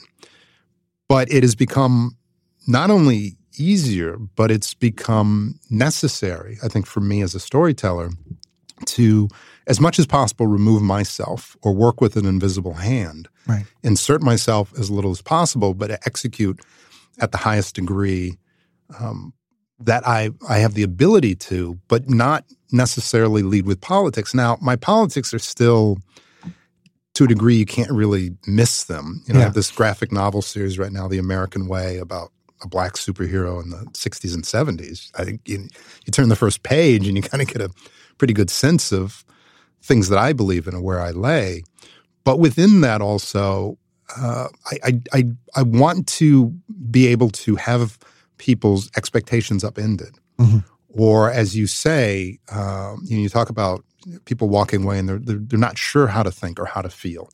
but it has become not only easier, but it's become necessary, I think, for me as a storyteller to, as much as possible, remove myself or work with an invisible hand, right. insert myself as little as possible, but execute at the highest degree um, that I, I have the ability to, but not necessarily lead with politics. Now, my politics are still to a degree you can't really miss them. You know, yeah. I have this graphic novel series right now, The American Way, about a black superhero in the 60s and 70s. I think you, you turn the first page and you kind of get a pretty good sense of things that I believe in and where I lay. But within that, also, uh, I, I, I want to be able to have people's expectations upended. Mm-hmm. Or, as you say, um, you, know, you talk about people walking away and they're, they're, they're not sure how to think or how to feel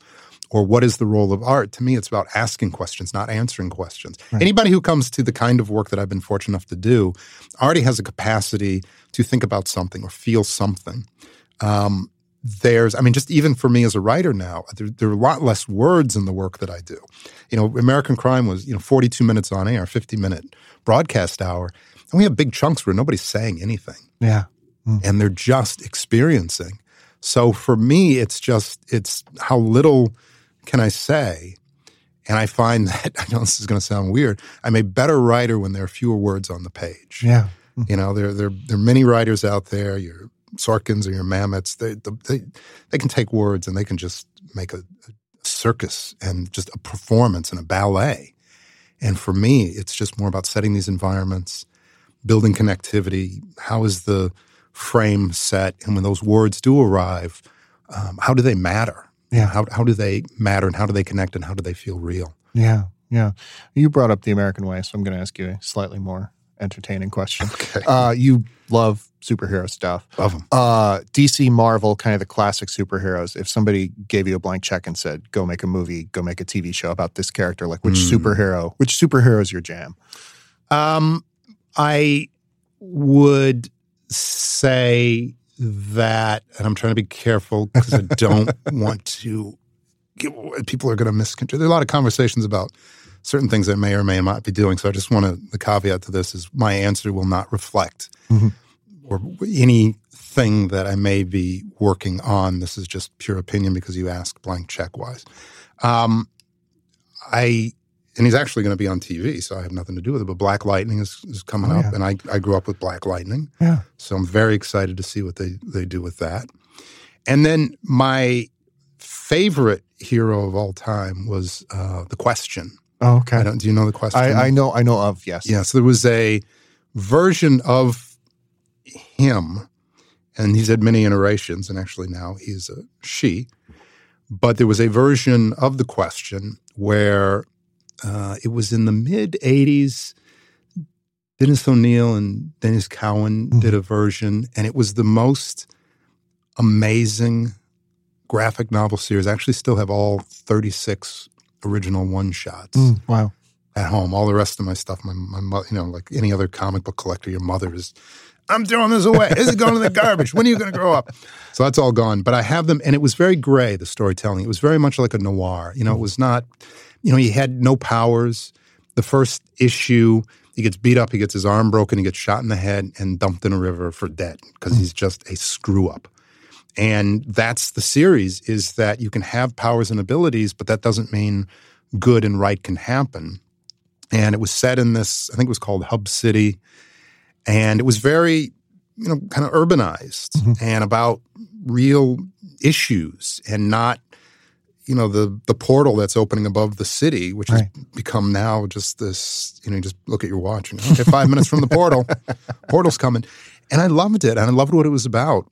or what is the role of art to me it's about asking questions not answering questions right. anybody who comes to the kind of work that i've been fortunate enough to do already has a capacity to think about something or feel something um, there's i mean just even for me as a writer now there, there, are a lot less words in the work that i do. You know american crime was you know 42 minutes on air 50 minute broadcast hour and we have big chunks where nobody's saying anything. Yeah. Mm. and they're just experiencing. So for me it's just it's how little can i say and i find that i know this is going to sound weird i'm a better writer when there are fewer words on the page. Yeah. You know there, there, there are many writers out there you're Sorkins or your Mamets, they, they, they can take words and they can just make a, a circus and just a performance and a ballet. And for me, it's just more about setting these environments, building connectivity. How is the frame set? And when those words do arrive, um, how do they matter? Yeah. How, how do they matter and how do they connect and how do they feel real? Yeah. Yeah. You brought up the American way, so I'm going to ask you a slightly more entertaining question. Okay. Uh, you love superhero stuff. Love them. Uh, DC, Marvel, kind of the classic superheroes. If somebody gave you a blank check and said, "Go make a movie, go make a TV show about this character," like which mm. superhero, which superhero is your jam? Um, I would say that, and I'm trying to be careful because I don't want to. People are going to misconstrue. There are a lot of conversations about certain things I may or may not be doing. So I just want to, the caveat to this is my answer will not reflect mm-hmm. or anything that I may be working on. This is just pure opinion because you ask blank check wise. Um, I, and he's actually going to be on TV, so I have nothing to do with it. But Black Lightning is, is coming oh, up, and I, I grew up with Black Lightning. Yeah. So I'm very excited to see what they, they do with that. And then my favorite hero of all time was uh, The Question. Oh, okay. do you know the question? I, I, know. I know of. Yes. Yeah. So there was a version of him, and he's had many iterations, and actually now he's a she. But there was a version of the question where uh, it was in the mid '80s. Dennis O'Neil and Denys Cowan mm-hmm. did a version, and it was the most amazing graphic novel series. I actually still have all 36 original one shots. Mm, wow. At home, all the rest of my stuff, my my you know, like any other comic book collector, your mother is, I'm throwing this away. This is going to the garbage. When are you going to grow up? So that's all gone. But I have them, and it was very gray. The storytelling. It was very much like a noir. You know, it was not. You know, he had no powers. The first issue, he gets beat up. He gets his arm broken. He gets shot in the head and dumped in a river for dead because mm. he's just a screw up. And that's the series is that you can have powers and abilities, but that doesn't mean good and right can happen. And it was set in this, I think it was called Hub City. And it was very, you know, kind of urbanized mm-hmm. and about real issues and not, you know, the the portal that's opening above the city, which right. has become now just this, you know, just look at your watch and okay, five minutes from the portal, portal's coming. And I loved it. And I loved what it was about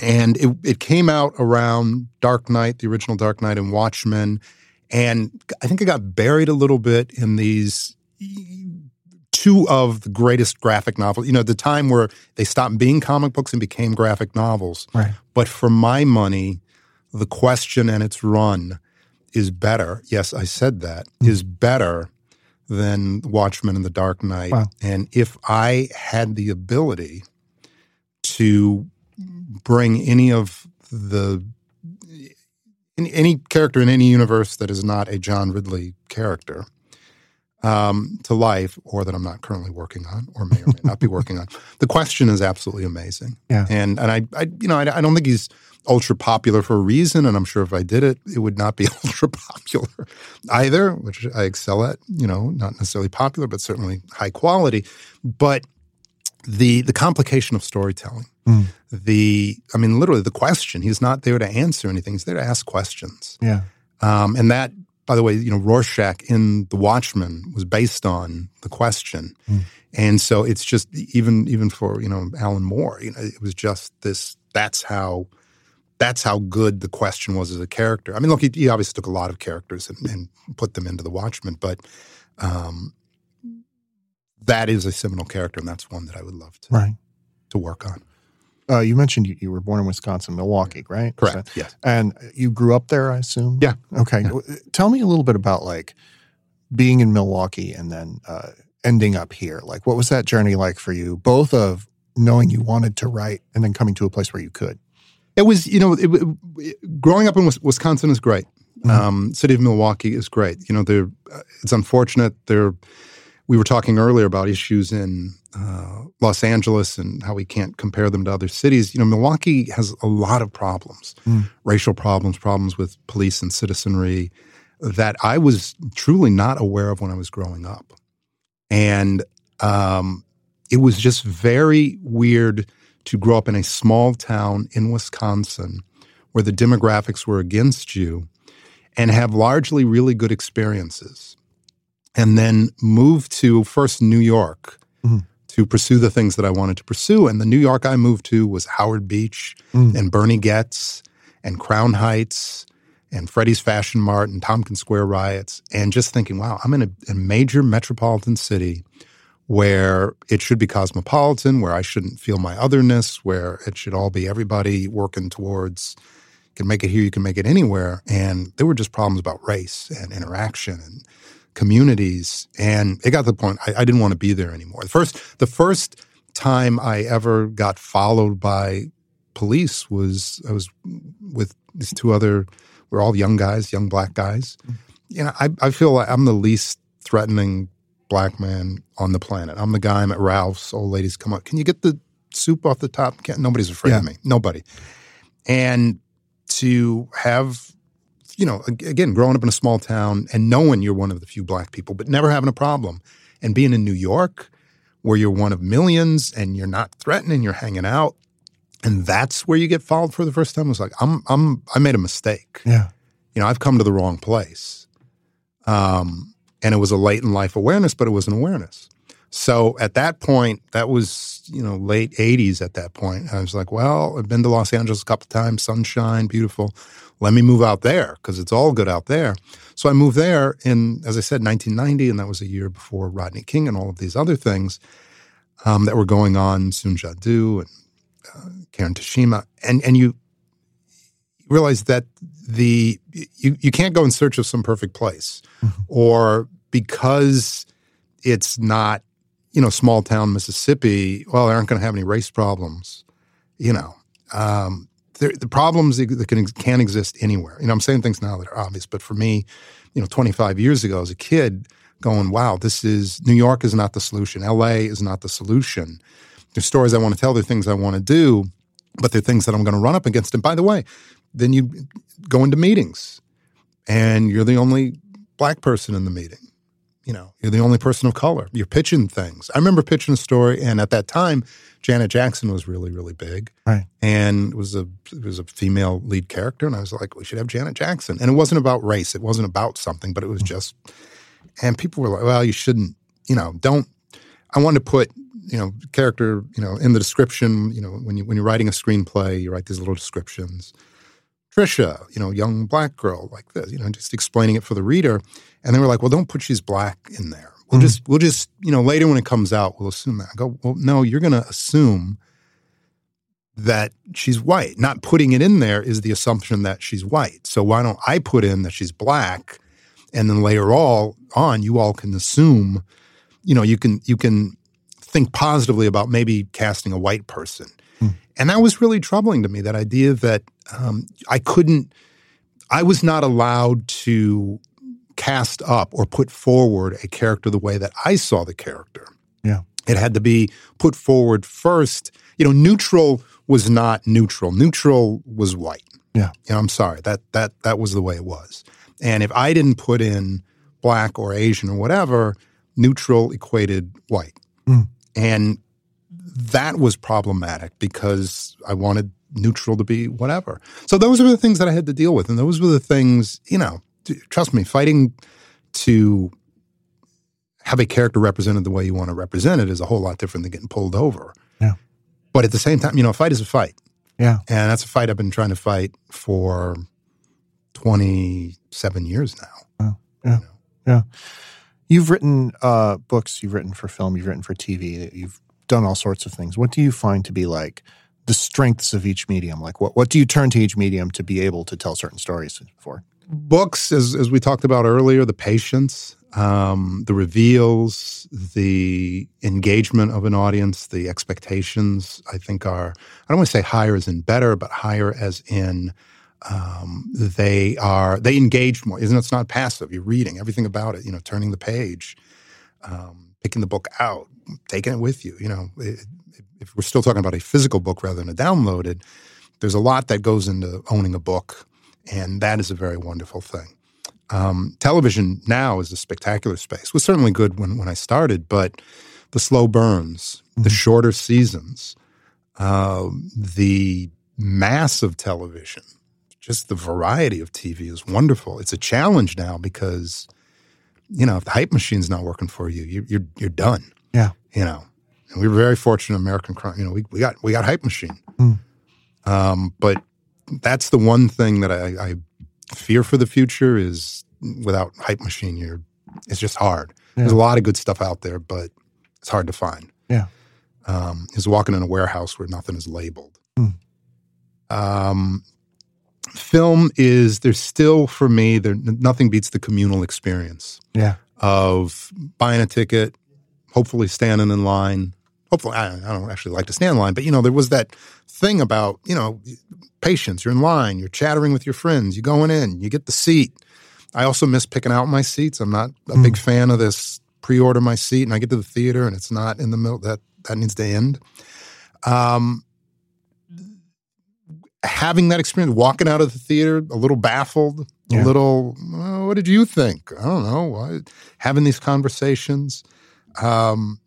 and it, it came out around Dark Knight, the original Dark Knight, and Watchmen, and I think it got buried a little bit in these two of the greatest graphic novels. You know, the time where they stopped being comic books and became graphic novels. Right. But for my money, the question and its run is better. Yes, I said that mm. is better than Watchmen and the Dark Knight. Wow. And if I had the ability to bring any of the any character in any universe that is not a John Ridley character um, to life, or that I'm not currently working on, or may or may not be working on. The question is absolutely amazing. Yeah. And and I, I you know I, I don't think he's ultra popular for a reason, and I'm sure if I did it, it would not be ultra popular either, which I excel at. You know, not necessarily popular, but certainly high quality. But the the complication of storytelling, Mm. the I mean, literally the question. He's not there to answer anything. He's there to ask questions. Yeah. Um, and that, by the way, you know, Rorschach in The Watchmen was based on the question. Mm. And so it's just even even for you know Alan Moore, you know, it was just this. That's how that's how good the question was as a character. I mean, look, he, he obviously took a lot of characters and, and put them into The Watchmen, but um, that is a seminal character, and that's one that I would love to Right. to work on. Uh, you mentioned you, you were born in Wisconsin, Milwaukee, right? Correct. So- yes. and you grew up there, I assume. Yeah. Okay. Tell me a little bit about like being in Milwaukee and then uh, ending up here. Like, what was that journey like for you? Both of knowing you wanted to write and then coming to a place where you could. It was, you know, it, it- growing up in Wisconsin is great. Mhm. Um, city of Milwaukee is great. You know, they're, uh, it's unfortunate. There, we were talking earlier about issues in uh, Los Angeles and how we can't compare them to other cities. You know, Milwaukee has a lot of problems, Mm. racial problems, problems with police and citizenry that I was truly not aware of when I was growing up, and um, it was just very weird to grow up in a small town in Wisconsin where the demographics were against you and have largely really good experiences. And then moved to first New York Mhm. to pursue the things that I wanted to pursue. And the New York I moved to was Howard Beach Mm. and Bernie Goetz and Crown Heights and Freddie's Fashion Mart and Tompkins Square riots. And just thinking, wow, I'm in a, a major metropolitan city where it should be cosmopolitan, where I shouldn't feel my otherness, where it should all be everybody working towards you can make it here, you can make it anywhere. And there were just problems about race and interaction and communities. And it got to the point I, I didn't want to be there anymore. The first the first time I ever got followed by police was I was with these two other we're all young guys, young black guys. Mm-hmm. You know, I, I feel like I'm the least threatening black man on the planet. I'm the guy I'm at Ralph's. Old ladies come up. Can you get the soup off the top? Can't, nobody's afraid of me. Nobody. And to have, you know, again, growing up in a small town and knowing you're one of the few black people, but never having a problem, and being in New York where you're one of millions and you're not threatening, you're hanging out, and that's where you get followed for the first time. It was like, I'm, I'm, I made a mistake Yeah. you know, I've come to the wrong place. Um, and it was a late in life awareness, but it was an awareness. So at that point, that was, you know, late 80s at that point. I was like, well, I've been to Los Angeles a couple times, sunshine, beautiful. Let me move out there because it's all good out there. So I moved there in, as I said, 1990, and that was a year before Rodney King and all of these other things um, that were going on, Soon Ja Du and uh, Karen Toshima. And, and you, realize that the you, you can't go in search of some perfect place Mhm. or because it's not you know small town mississippi well they aren't going to have any race problems you know um, there, the problems that can, can exist anywhere. You know i'm saying things now that are obvious but for me you know 25 years ago as a kid going wow this is new york is not the solution. La is not the solution. There's stories i want to tell there are things i want to do but they're things that i'm going to run up against. And by the way then you go into meetings and you're the only black person in the meeting. You know, you're the only person of color. You're pitching things. I remember pitching a story, and at that time, Janet Jackson was really, really big. Right. And it was a it was a female lead character, and I was like, we should have Janet Jackson. And it wasn't about race. It wasn't about something, but it was mm-hmm. just. And people were like, well, you shouldn't. You know, don't. I wanted to put you know character you know in the description. You know, when you when you're writing a screenplay, you write these little descriptions. Trisha, you know, young black girl like this, you know, just explaining it for the reader. And they were like, well, don't put she's black in there. We'll Mhm. just, we'll just, you know, later when it comes out, we'll assume that. I go, well, no, you're going to assume that she's white. Not putting it in there is the assumption that she's white. So why don't I put in that she's black? And then later all on, you all can assume, you know, you can, you can think positively about maybe casting a white person. And that was really troubling to me, that idea that um, I couldn't, I was not allowed to cast up or put forward a character the way that I saw the character. Yeah. It had to be put forward first. You know, neutral was not neutral. Neutral was white. Yeah. You know, I'm sorry. That that that was the way it was. And if I didn't put in black or Asian or whatever, neutral equated white. Mm. And that was problematic because I wanted neutral to be whatever. So those were the things that I had to deal with. And those were the things, you know, trust me, fighting to have a character represented the way you want to represent it is a whole lot different than getting pulled over. Yeah. But at the same time, you know, a fight is a fight. Yeah. And that's a fight I've been trying to fight for 27 years now. Oh, yeah. You know? Yeah. You've written uh, books, you've written for film, you've written for TV, you've done all sorts of things. What do you find to be like the strengths of each medium? Like what, what do you turn to each medium to be able to tell certain stories for? Books, as, as we talked about earlier, the patience, um, the reveals, the engagement of an audience, the expectations, I think are, I don't want to say higher as in better, but higher as in um, they are, they engage more. Isn't? It's not passive. You're reading everything about it, you know, turning the page, um, picking the book out, taking it with you. You know, it, if we're still talking about a physical book rather than a downloaded, there's a lot that goes into owning a book, and that is a very wonderful thing. Um, television now is a spectacular space. It was certainly good when, when I started, but the slow burns, mm-hmm. the shorter seasons, uh, the mass of television, just the variety of TV is wonderful. It's a challenge now because, you know, if the hype machine's not working for you, you you're, you're done. Yeah. You know, and we were very fortunate in American crime. You know, we, we got we got hype machine. Mm. Um, but that's the one thing that I, I fear for the future is without hype machine, you're it's just hard. Yeah. There's a lot of good stuff out there, but it's hard to find. Yeah. Um, is walking in a warehouse where nothing is labeled. Mm. Um, film is there's still for me there nothing beats the communal experience. Yeah. Of buying a ticket, hopefully standing in line. Hopefully, I, I don't actually like to stand in line, but you know there was that thing about you know patience. You're in line, you're chattering with your friends, you're going in, you get the seat I also miss picking out my seats. I'm not a mm. big fan of this pre-order my seat and I get to the theater and it's not in the middle. That that needs to end. Um, having that experience, walking out of the theater a little baffled, yeah. a little, well, what did you think? I don't know. Having these conversations. Um,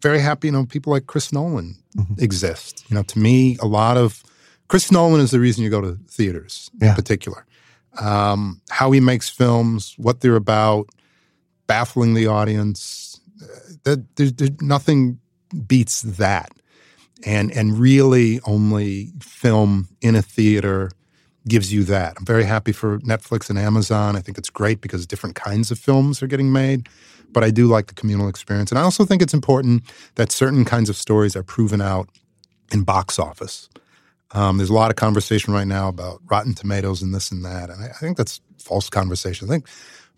very happy, you know, people like Chris Nolan mm-hmm. exist. You know, to me, a lot of Chris Nolan is the reason you go to theaters yeah. in particular um, how he makes films, what they're about, baffling the audience. Uh, there's, there's nothing beats that, and and really only film in a theater gives you that. I'm very happy for Netflix and Amazon. I think it's great because different kinds of films are getting made. But I do like the communal experience, and I also think it's important that certain kinds of stories are proven out in box office. Um, there's a lot of conversation right now about Rotten Tomatoes and this and that, and I, I think that's false conversation. I think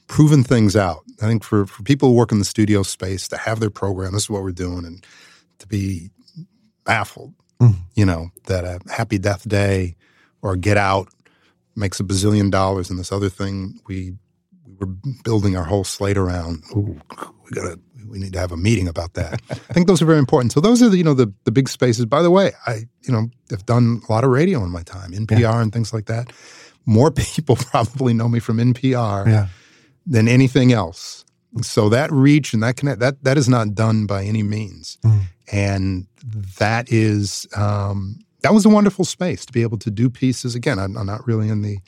proving things out. I think for, for people who work in the studio space to have their program, this is what we're doing, and to be baffled, mm. you know, that a Happy Death Day or Get Out makes a bazillion dollars, and this other thing we we were building our whole slate around. Ooh, we gotta we need to have a meeting about that. I think those are very important. So those are the, you know the the big spaces. By the way, I you know have done a lot of radio in my time, NPR yeah. and things like that. More people probably know me from NPR yeah. than anything else. So that reach and that connect that that is not done by any means, mm. and that is um, that was a wonderful space to be able to do pieces. Again, I'm, I'm not really in the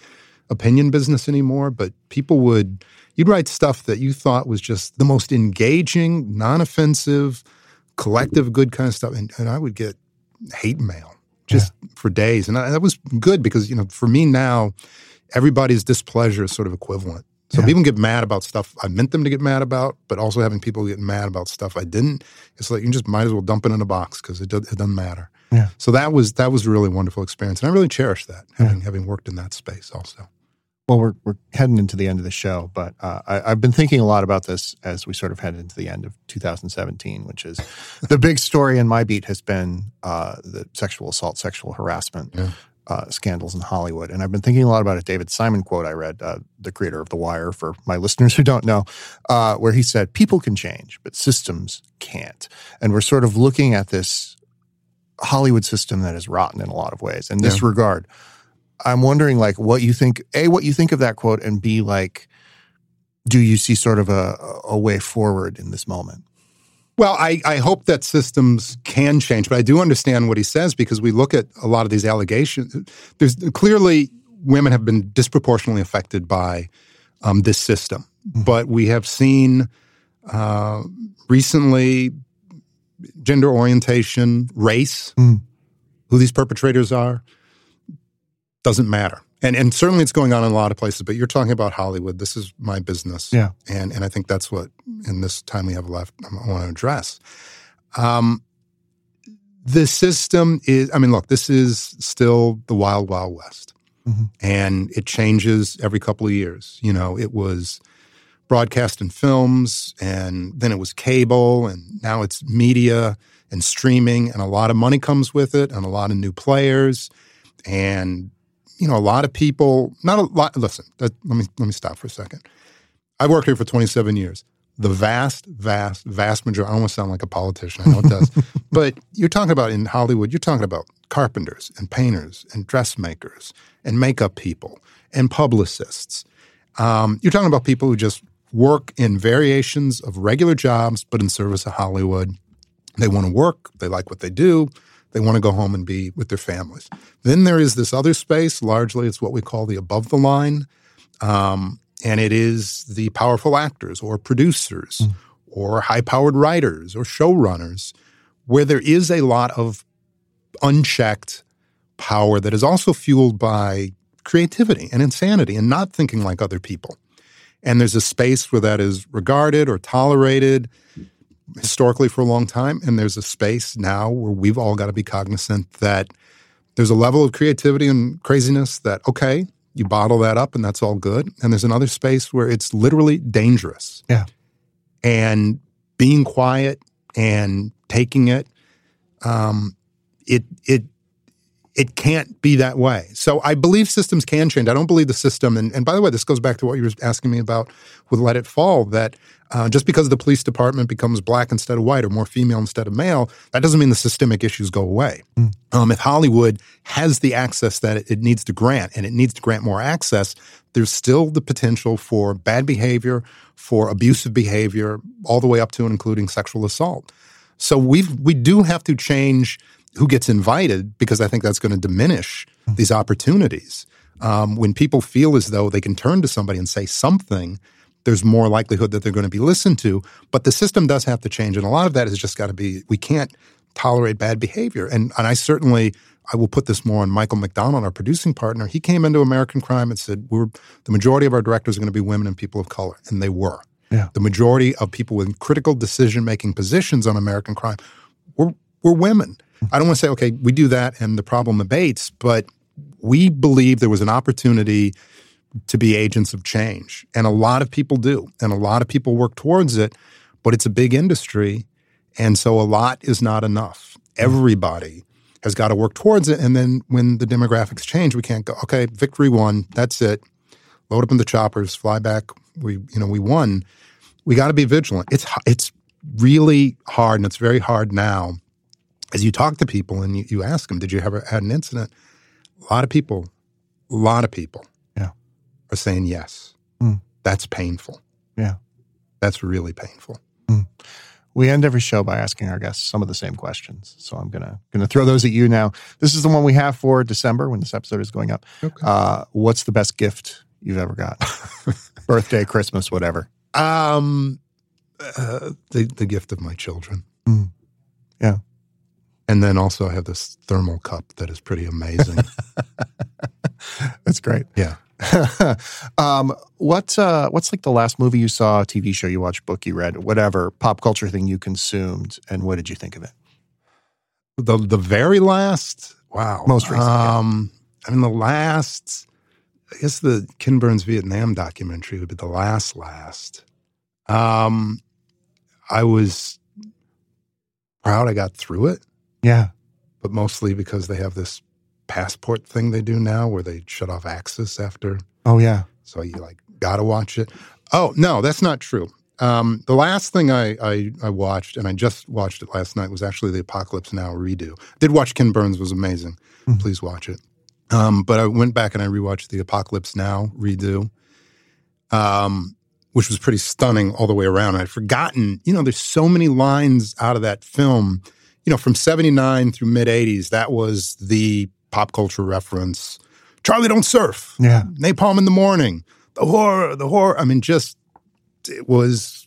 opinion business anymore, but people would you'd write stuff that you thought was just the most engaging, non-offensive, collective good kind of stuff, and, and I would get hate mail just yeah. for days, and I, that was good because you know for me now, everybody's displeasure is sort of equivalent. So yeah. people get mad about stuff I meant them to get mad about, but also having people get mad about stuff I didn't. It's like you just might as well dump it in a box because it, do, it doesn't matter. Yeah. So that was that was a really wonderful experience, and I really cherish that having yeah. having worked in that space also. Well, we're, we're heading into the end of the show, but uh, I, have been thinking a lot about this as we sort of head into the end of 2017, which is the big story in my beat has been uh, the sexual assault, sexual harassment. Yeah. Uh, scandals in Hollywood. And I've been thinking a lot about a David Simon quote I read, uh, the creator of The Wire, for my listeners who don't know, uh, where he said, People can change, but systems can't. And we're sort of looking at this Hollywood system that is rotten in a lot of ways. In this yeah. regard, I'm wondering, like, what you think, A, what you think of that quote, and B, like, do you see sort of a, a way forward in this moment? Well, I, I hope that systems can change, but I do understand what he says because we look at a lot of these allegations. There's clearly women have been disproportionately affected by um, this system, mm-hmm. but we have seen uh, recently gender orientation, race, mm. who these perpetrators are, doesn't matter and and certainly it's going on in a lot of places. But you're talking about Hollywood. This is my business. Yeah, and and I think that's what in this time we have left I want to address. Um, the system is. I mean, look, this is still the wild, wild west, mm-hmm. and it changes every couple of years. You know, it was broadcast and films, and then it was cable, and now it's media and streaming, and a lot of money comes with it, and a lot of new players, and you know, a lot of people, not a lot, listen, that, let me, let me stop for a second. I've worked here for 27 years. The vast, vast, vast majority, I almost sound like a politician, I know it does, but you're talking about in Hollywood, you're talking about carpenters and painters and dressmakers and makeup people and publicists. Um, you're talking about people who just work in variations of regular jobs, but in service of Hollywood. They want to work, they like what they do, they want to go home and be with their families. Then there is this other space, largely it's what we call the above the line. Um, and it is the powerful actors or producers mm. or high powered writers or showrunners, where there is a lot of unchecked power that is also fueled by creativity and insanity and not thinking like other people. And there's a space where that is regarded or tolerated historically for a long time. And there's a space now where we've all got to be cognizant that there's a level of creativity and craziness that, okay, you bottle that up and that's all good. And there's another space where it's literally dangerous. Yeah. And being quiet and taking it, um, it, it, it can't be that way. So I believe systems can change. I don't believe the system, and, and by the way, this goes back to what you were asking me about with Let It Fall, that uh, just because the police department becomes black instead of white or more female instead of male, that doesn't mean the systemic issues go away. Mm. Um, if Hollywood has the access that it, it needs to grant, and it needs to grant more access, there's still the potential for bad behavior, for abusive behavior, all the way up to and including sexual assault. So we we do have to change who gets invited because I think that's going to diminish mm-hmm. these opportunities. Um, when people feel as though they can turn to somebody and say something, there's more likelihood that they're going to be listened to. But the system does have to change, and a lot of that has just got to be. We can't tolerate bad behavior, and and I certainly. I will put this more on Michael McDonald, our producing partner. He came into American Crime and said, "We're the majority of our directors are going to be women and people of color," and they were. Yeah. The majority of people with critical decision making positions on American Crime were were women. I don't want to say, okay, we do that and the problem abates, but we believe there was an opportunity to be agents of change. And a lot of people do. And a lot of people work towards it, but it's a big industry. And so a lot is not enough. Mm-hmm. Everybody has got to work towards it. And then when the demographics change, we can't go, okay, victory won. That's it. Load up in the choppers, fly back. We, you know, we won. We got to be vigilant. It's, it's really hard and it's very hard now as you talk to people and you, you ask them, did you ever had an incident? A lot of people, a lot of people. Are saying yes. Mm. That's painful. Yeah. That's really painful. Mm. We end every show by asking our guests some of the same questions. So I'm gonna gonna throw those at you now. This is the one we have for December when this episode is going up. Okay. Uh, what's the best gift you've ever got? Birthday, Christmas, whatever. Um, uh, the the gift of my children. Mm. Yeah. And then also I have this thermal cup that is pretty amazing. That's great. Yeah. um, what uh, what's like the last movie you saw, TV show you watched, book you read, whatever pop culture thing you consumed, and what did you think of it? The the very last, wow, most recent. Um, yeah. I mean, the last, I guess the Ken Burns Vietnam documentary would be the last last. Um, I was proud I got through it. Yeah. But mostly because they have this passport thing they do now where they shut off access after. Oh yeah. So you like gotta watch it. Oh no, that's not true. Um, the last thing I, I, I watched, and I just watched it last night, was actually the Apocalypse Now redo. Did watch Ken Burns was amazing. Mm-hmm. Please watch it. Um, but I went back and I rewatched the Apocalypse Now redo, um, which was pretty stunning all the way around. I'd forgotten, you know, there's so many lines out of that film. You know, from '79 through mid '80s, that was the pop culture reference. Charlie don't surf. Yeah. Napalm in the morning. The horror, the horror. I mean, just it was,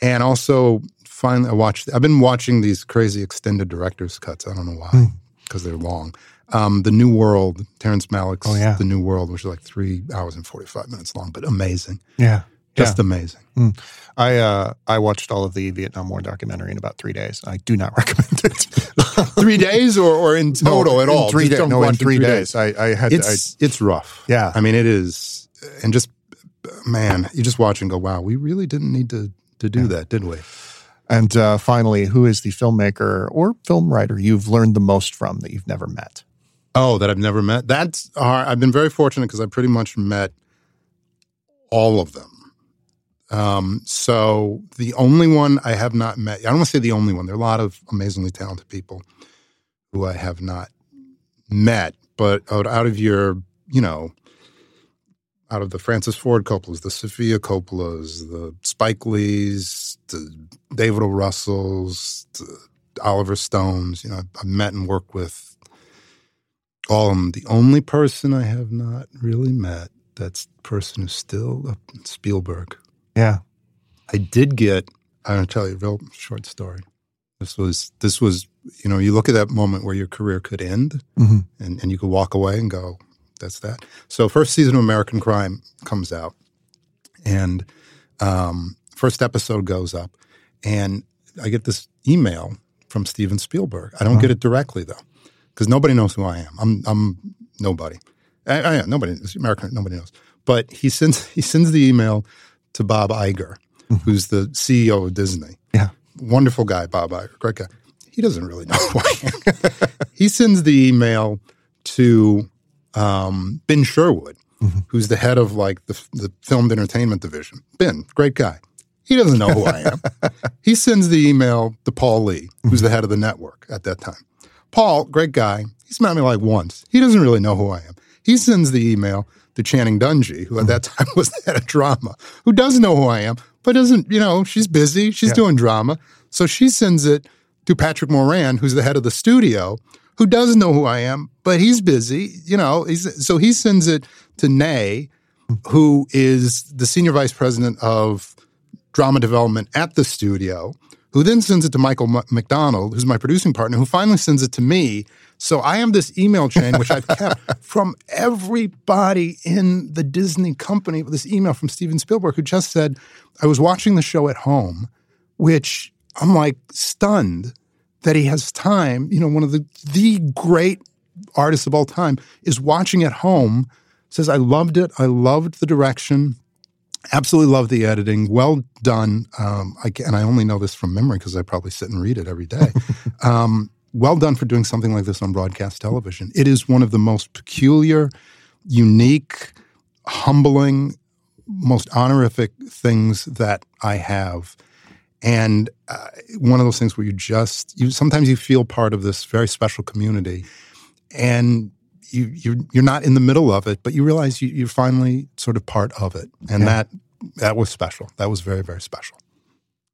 and also finally I watched. I've been watching these crazy extended director's cuts. I don't know why, because hmm. they're long. Um, the New World, Terrence Malick's oh, yeah. The New World, which is like three hours and forty five minutes long, but amazing. Yeah, just yeah. amazing. Mm. I uh, I watched all of the Vietnam War documentary in about three days. I do not recommend it. three days, or, or in total no, at all? Three days. No, in three, three days. days. I, I, had. It's I, it's rough. Yeah, I mean it is, and just man, you just watch and go, wow, we really didn't need to to do yeah. that, did we? And uh, finally, who is the filmmaker or film writer you've learned the most from that you've never met? Oh, that I've never met. That's hard. I've been very fortunate because I pretty much met all of them. Um, so the only one I have not met, I don't want to say the only one. There are a lot of amazingly talented people who I have not met, but out, of your, you know, out of the Francis Ford Coppolas, the Sofia Coppolas, the Spike Lees, the David O. Russells, the Oliver Stones. You know, I've met and worked with all of them. The only person I have not really met that's person who's still Spielberg. Yeah. I did get, I'm going to tell you a real short story. This was, this was, you know, you look at that moment where your career could end mm-hmm. and, and you could walk away and go, that's that. So first season of American Crime comes out, and um, first episode goes up, and I get this email from Steven Spielberg. I don't get it directly though, because nobody knows who I am. I'm I'm nobody. I, I, nobody. American. Nobody knows. But he sends he sends the email to Bob Iger, mm-hmm. who's the CEO of Disney. Yeah, wonderful guy, Bob Iger, great guy. He doesn't really know who I am. he sends the email to um, Ben Sherwood, mm-hmm. who's the head of like the, the filmed entertainment division. Ben, great guy. He doesn't know who I am. he sends the email to Paul Lee, who's mm-hmm. the head of the network at that time. Paul, great guy. He's met me like once. He doesn't really know who I am. He sends the email to Channing Dungey, who at that mm-hmm. time was the head of drama, who does know who I am, but doesn't, you know, she's busy. She's yeah. doing drama. So she sends it to Patrick Moran, who's the head of the studio, who does know who I am, but he's busy, you know. so he sends it to Nay, who is the senior vice president of drama development at the studio, who then sends it to Michael M- McDonald, who's my producing partner, who finally sends it to me. So I am this email chain, which I've kept from everybody in the Disney company. This email from Steven Spielberg, who just said, I was watching the show at home, which I'm like stunned that he has time. You know, one of the the great artists of all time is watching at home. Says, I loved it. I loved the direction. Absolutely loved the editing. Well done. Um, I, and I only know this from memory because I probably sit and read it every day. um, well done for doing something like this on broadcast television. It is one of the most peculiar, unique, humbling, most honorific things that I have and uh, one of those things where you just you sometimes you feel part of this very special community and you you're, you're not in the middle of it but you realize you, you're finally sort of part of it and yeah. that that was special that was very very special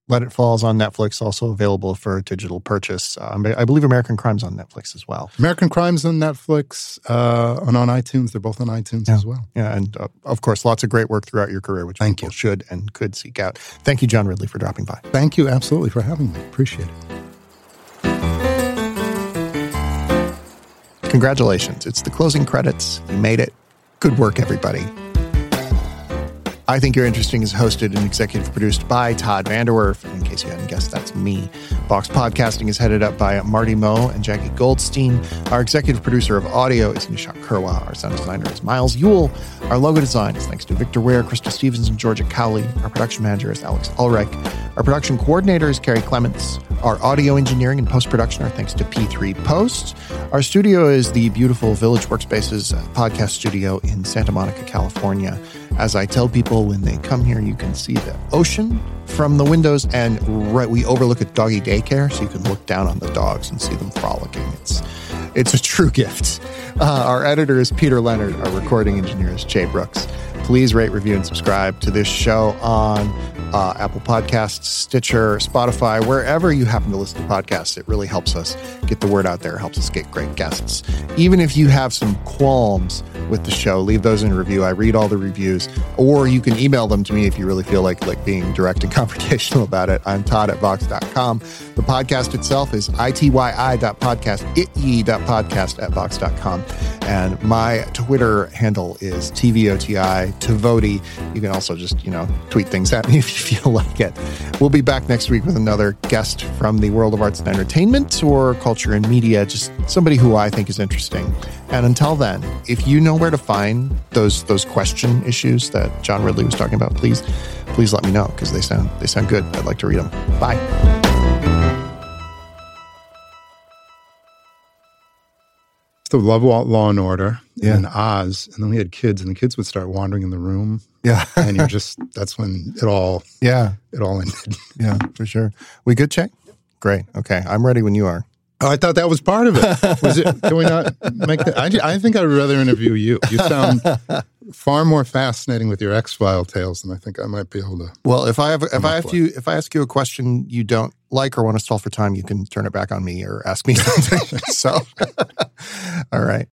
let It Falls on Netflix, also available for digital purchase. Um, I believe American Crime's on Netflix as well. American Crime's on Netflix uh, and on iTunes. They're both on iTunes yeah. as well. Yeah, and uh, of course, lots of great work throughout your career, which Thank people you. should and could seek out. Thank you, John Ridley, for dropping by. Thank you, absolutely, for having me. Appreciate it. Congratulations. It's the closing credits. You made it. Good work, everybody. I Think You're Interesting is hosted and executive produced by Todd VanDerWerff. In case you hadn't guessed, that's me. Vox Podcasting is headed up by Marty Moe and Jackie Goldstein. Our executive producer of audio is Nishant Kurwa. Our sound designer is Miles Yule. Our logo design is thanks to Victor Ware, Crystal Stevens, and Georgia Cowley. Our production manager is Alex Ulrich. Our production coordinator is Carrie Clements. Our audio engineering and post production are thanks to P3 Post. Our studio is the beautiful Village Workspaces podcast studio in Santa Monica, California. As I tell people when they come here, you can see the ocean from the windows, and right we overlook a doggy daycare, so you can look down on the dogs and see them frolicking. It's it's a true gift. Uh, our editor is Peter Leonard. Our recording engineer is Jay Brooks. Please rate, review, and subscribe to this show on uh, Apple Podcasts, Stitcher, Spotify, wherever you happen to listen to podcasts. It really helps us get the word out there, helps us get great guests. Even if you have some qualms with the show, leave those in review. I read all the reviews, or you can email them to me if you really feel like like being direct and confrontational about it. I'm Todd at Vox.com. The podcast itself is ityi.podcast at Vox.com. And my Twitter handle is TVOTI, Tvoti. You can also just, you know, tweet things at me if you feel like it. We'll be back next week with another guest from the world of arts and entertainment or culture and media, just somebody who I think is interesting. And until then, if you know where to find those those question issues that John Ridley was talking about, please please let me know because they sound they sound good. I'd like to read them. Bye. So love Law and Order Yeah. and Oz, and then we had kids, and the kids would start wandering in the room, Yeah. and you're just that's when it all yeah. it all ended. Yeah, for sure. We good, Check? Great. Okay. I'm ready when you are. Oh, I thought that was part of it. Was it? Can we not make that? I, I think I'd rather interview you. You sound far more fascinating with your X File tales than I think I might be able to. Well, if I have if I ask you if I ask you a question you don't like or want to stall for time, you can turn it back on me or ask me something. so all right.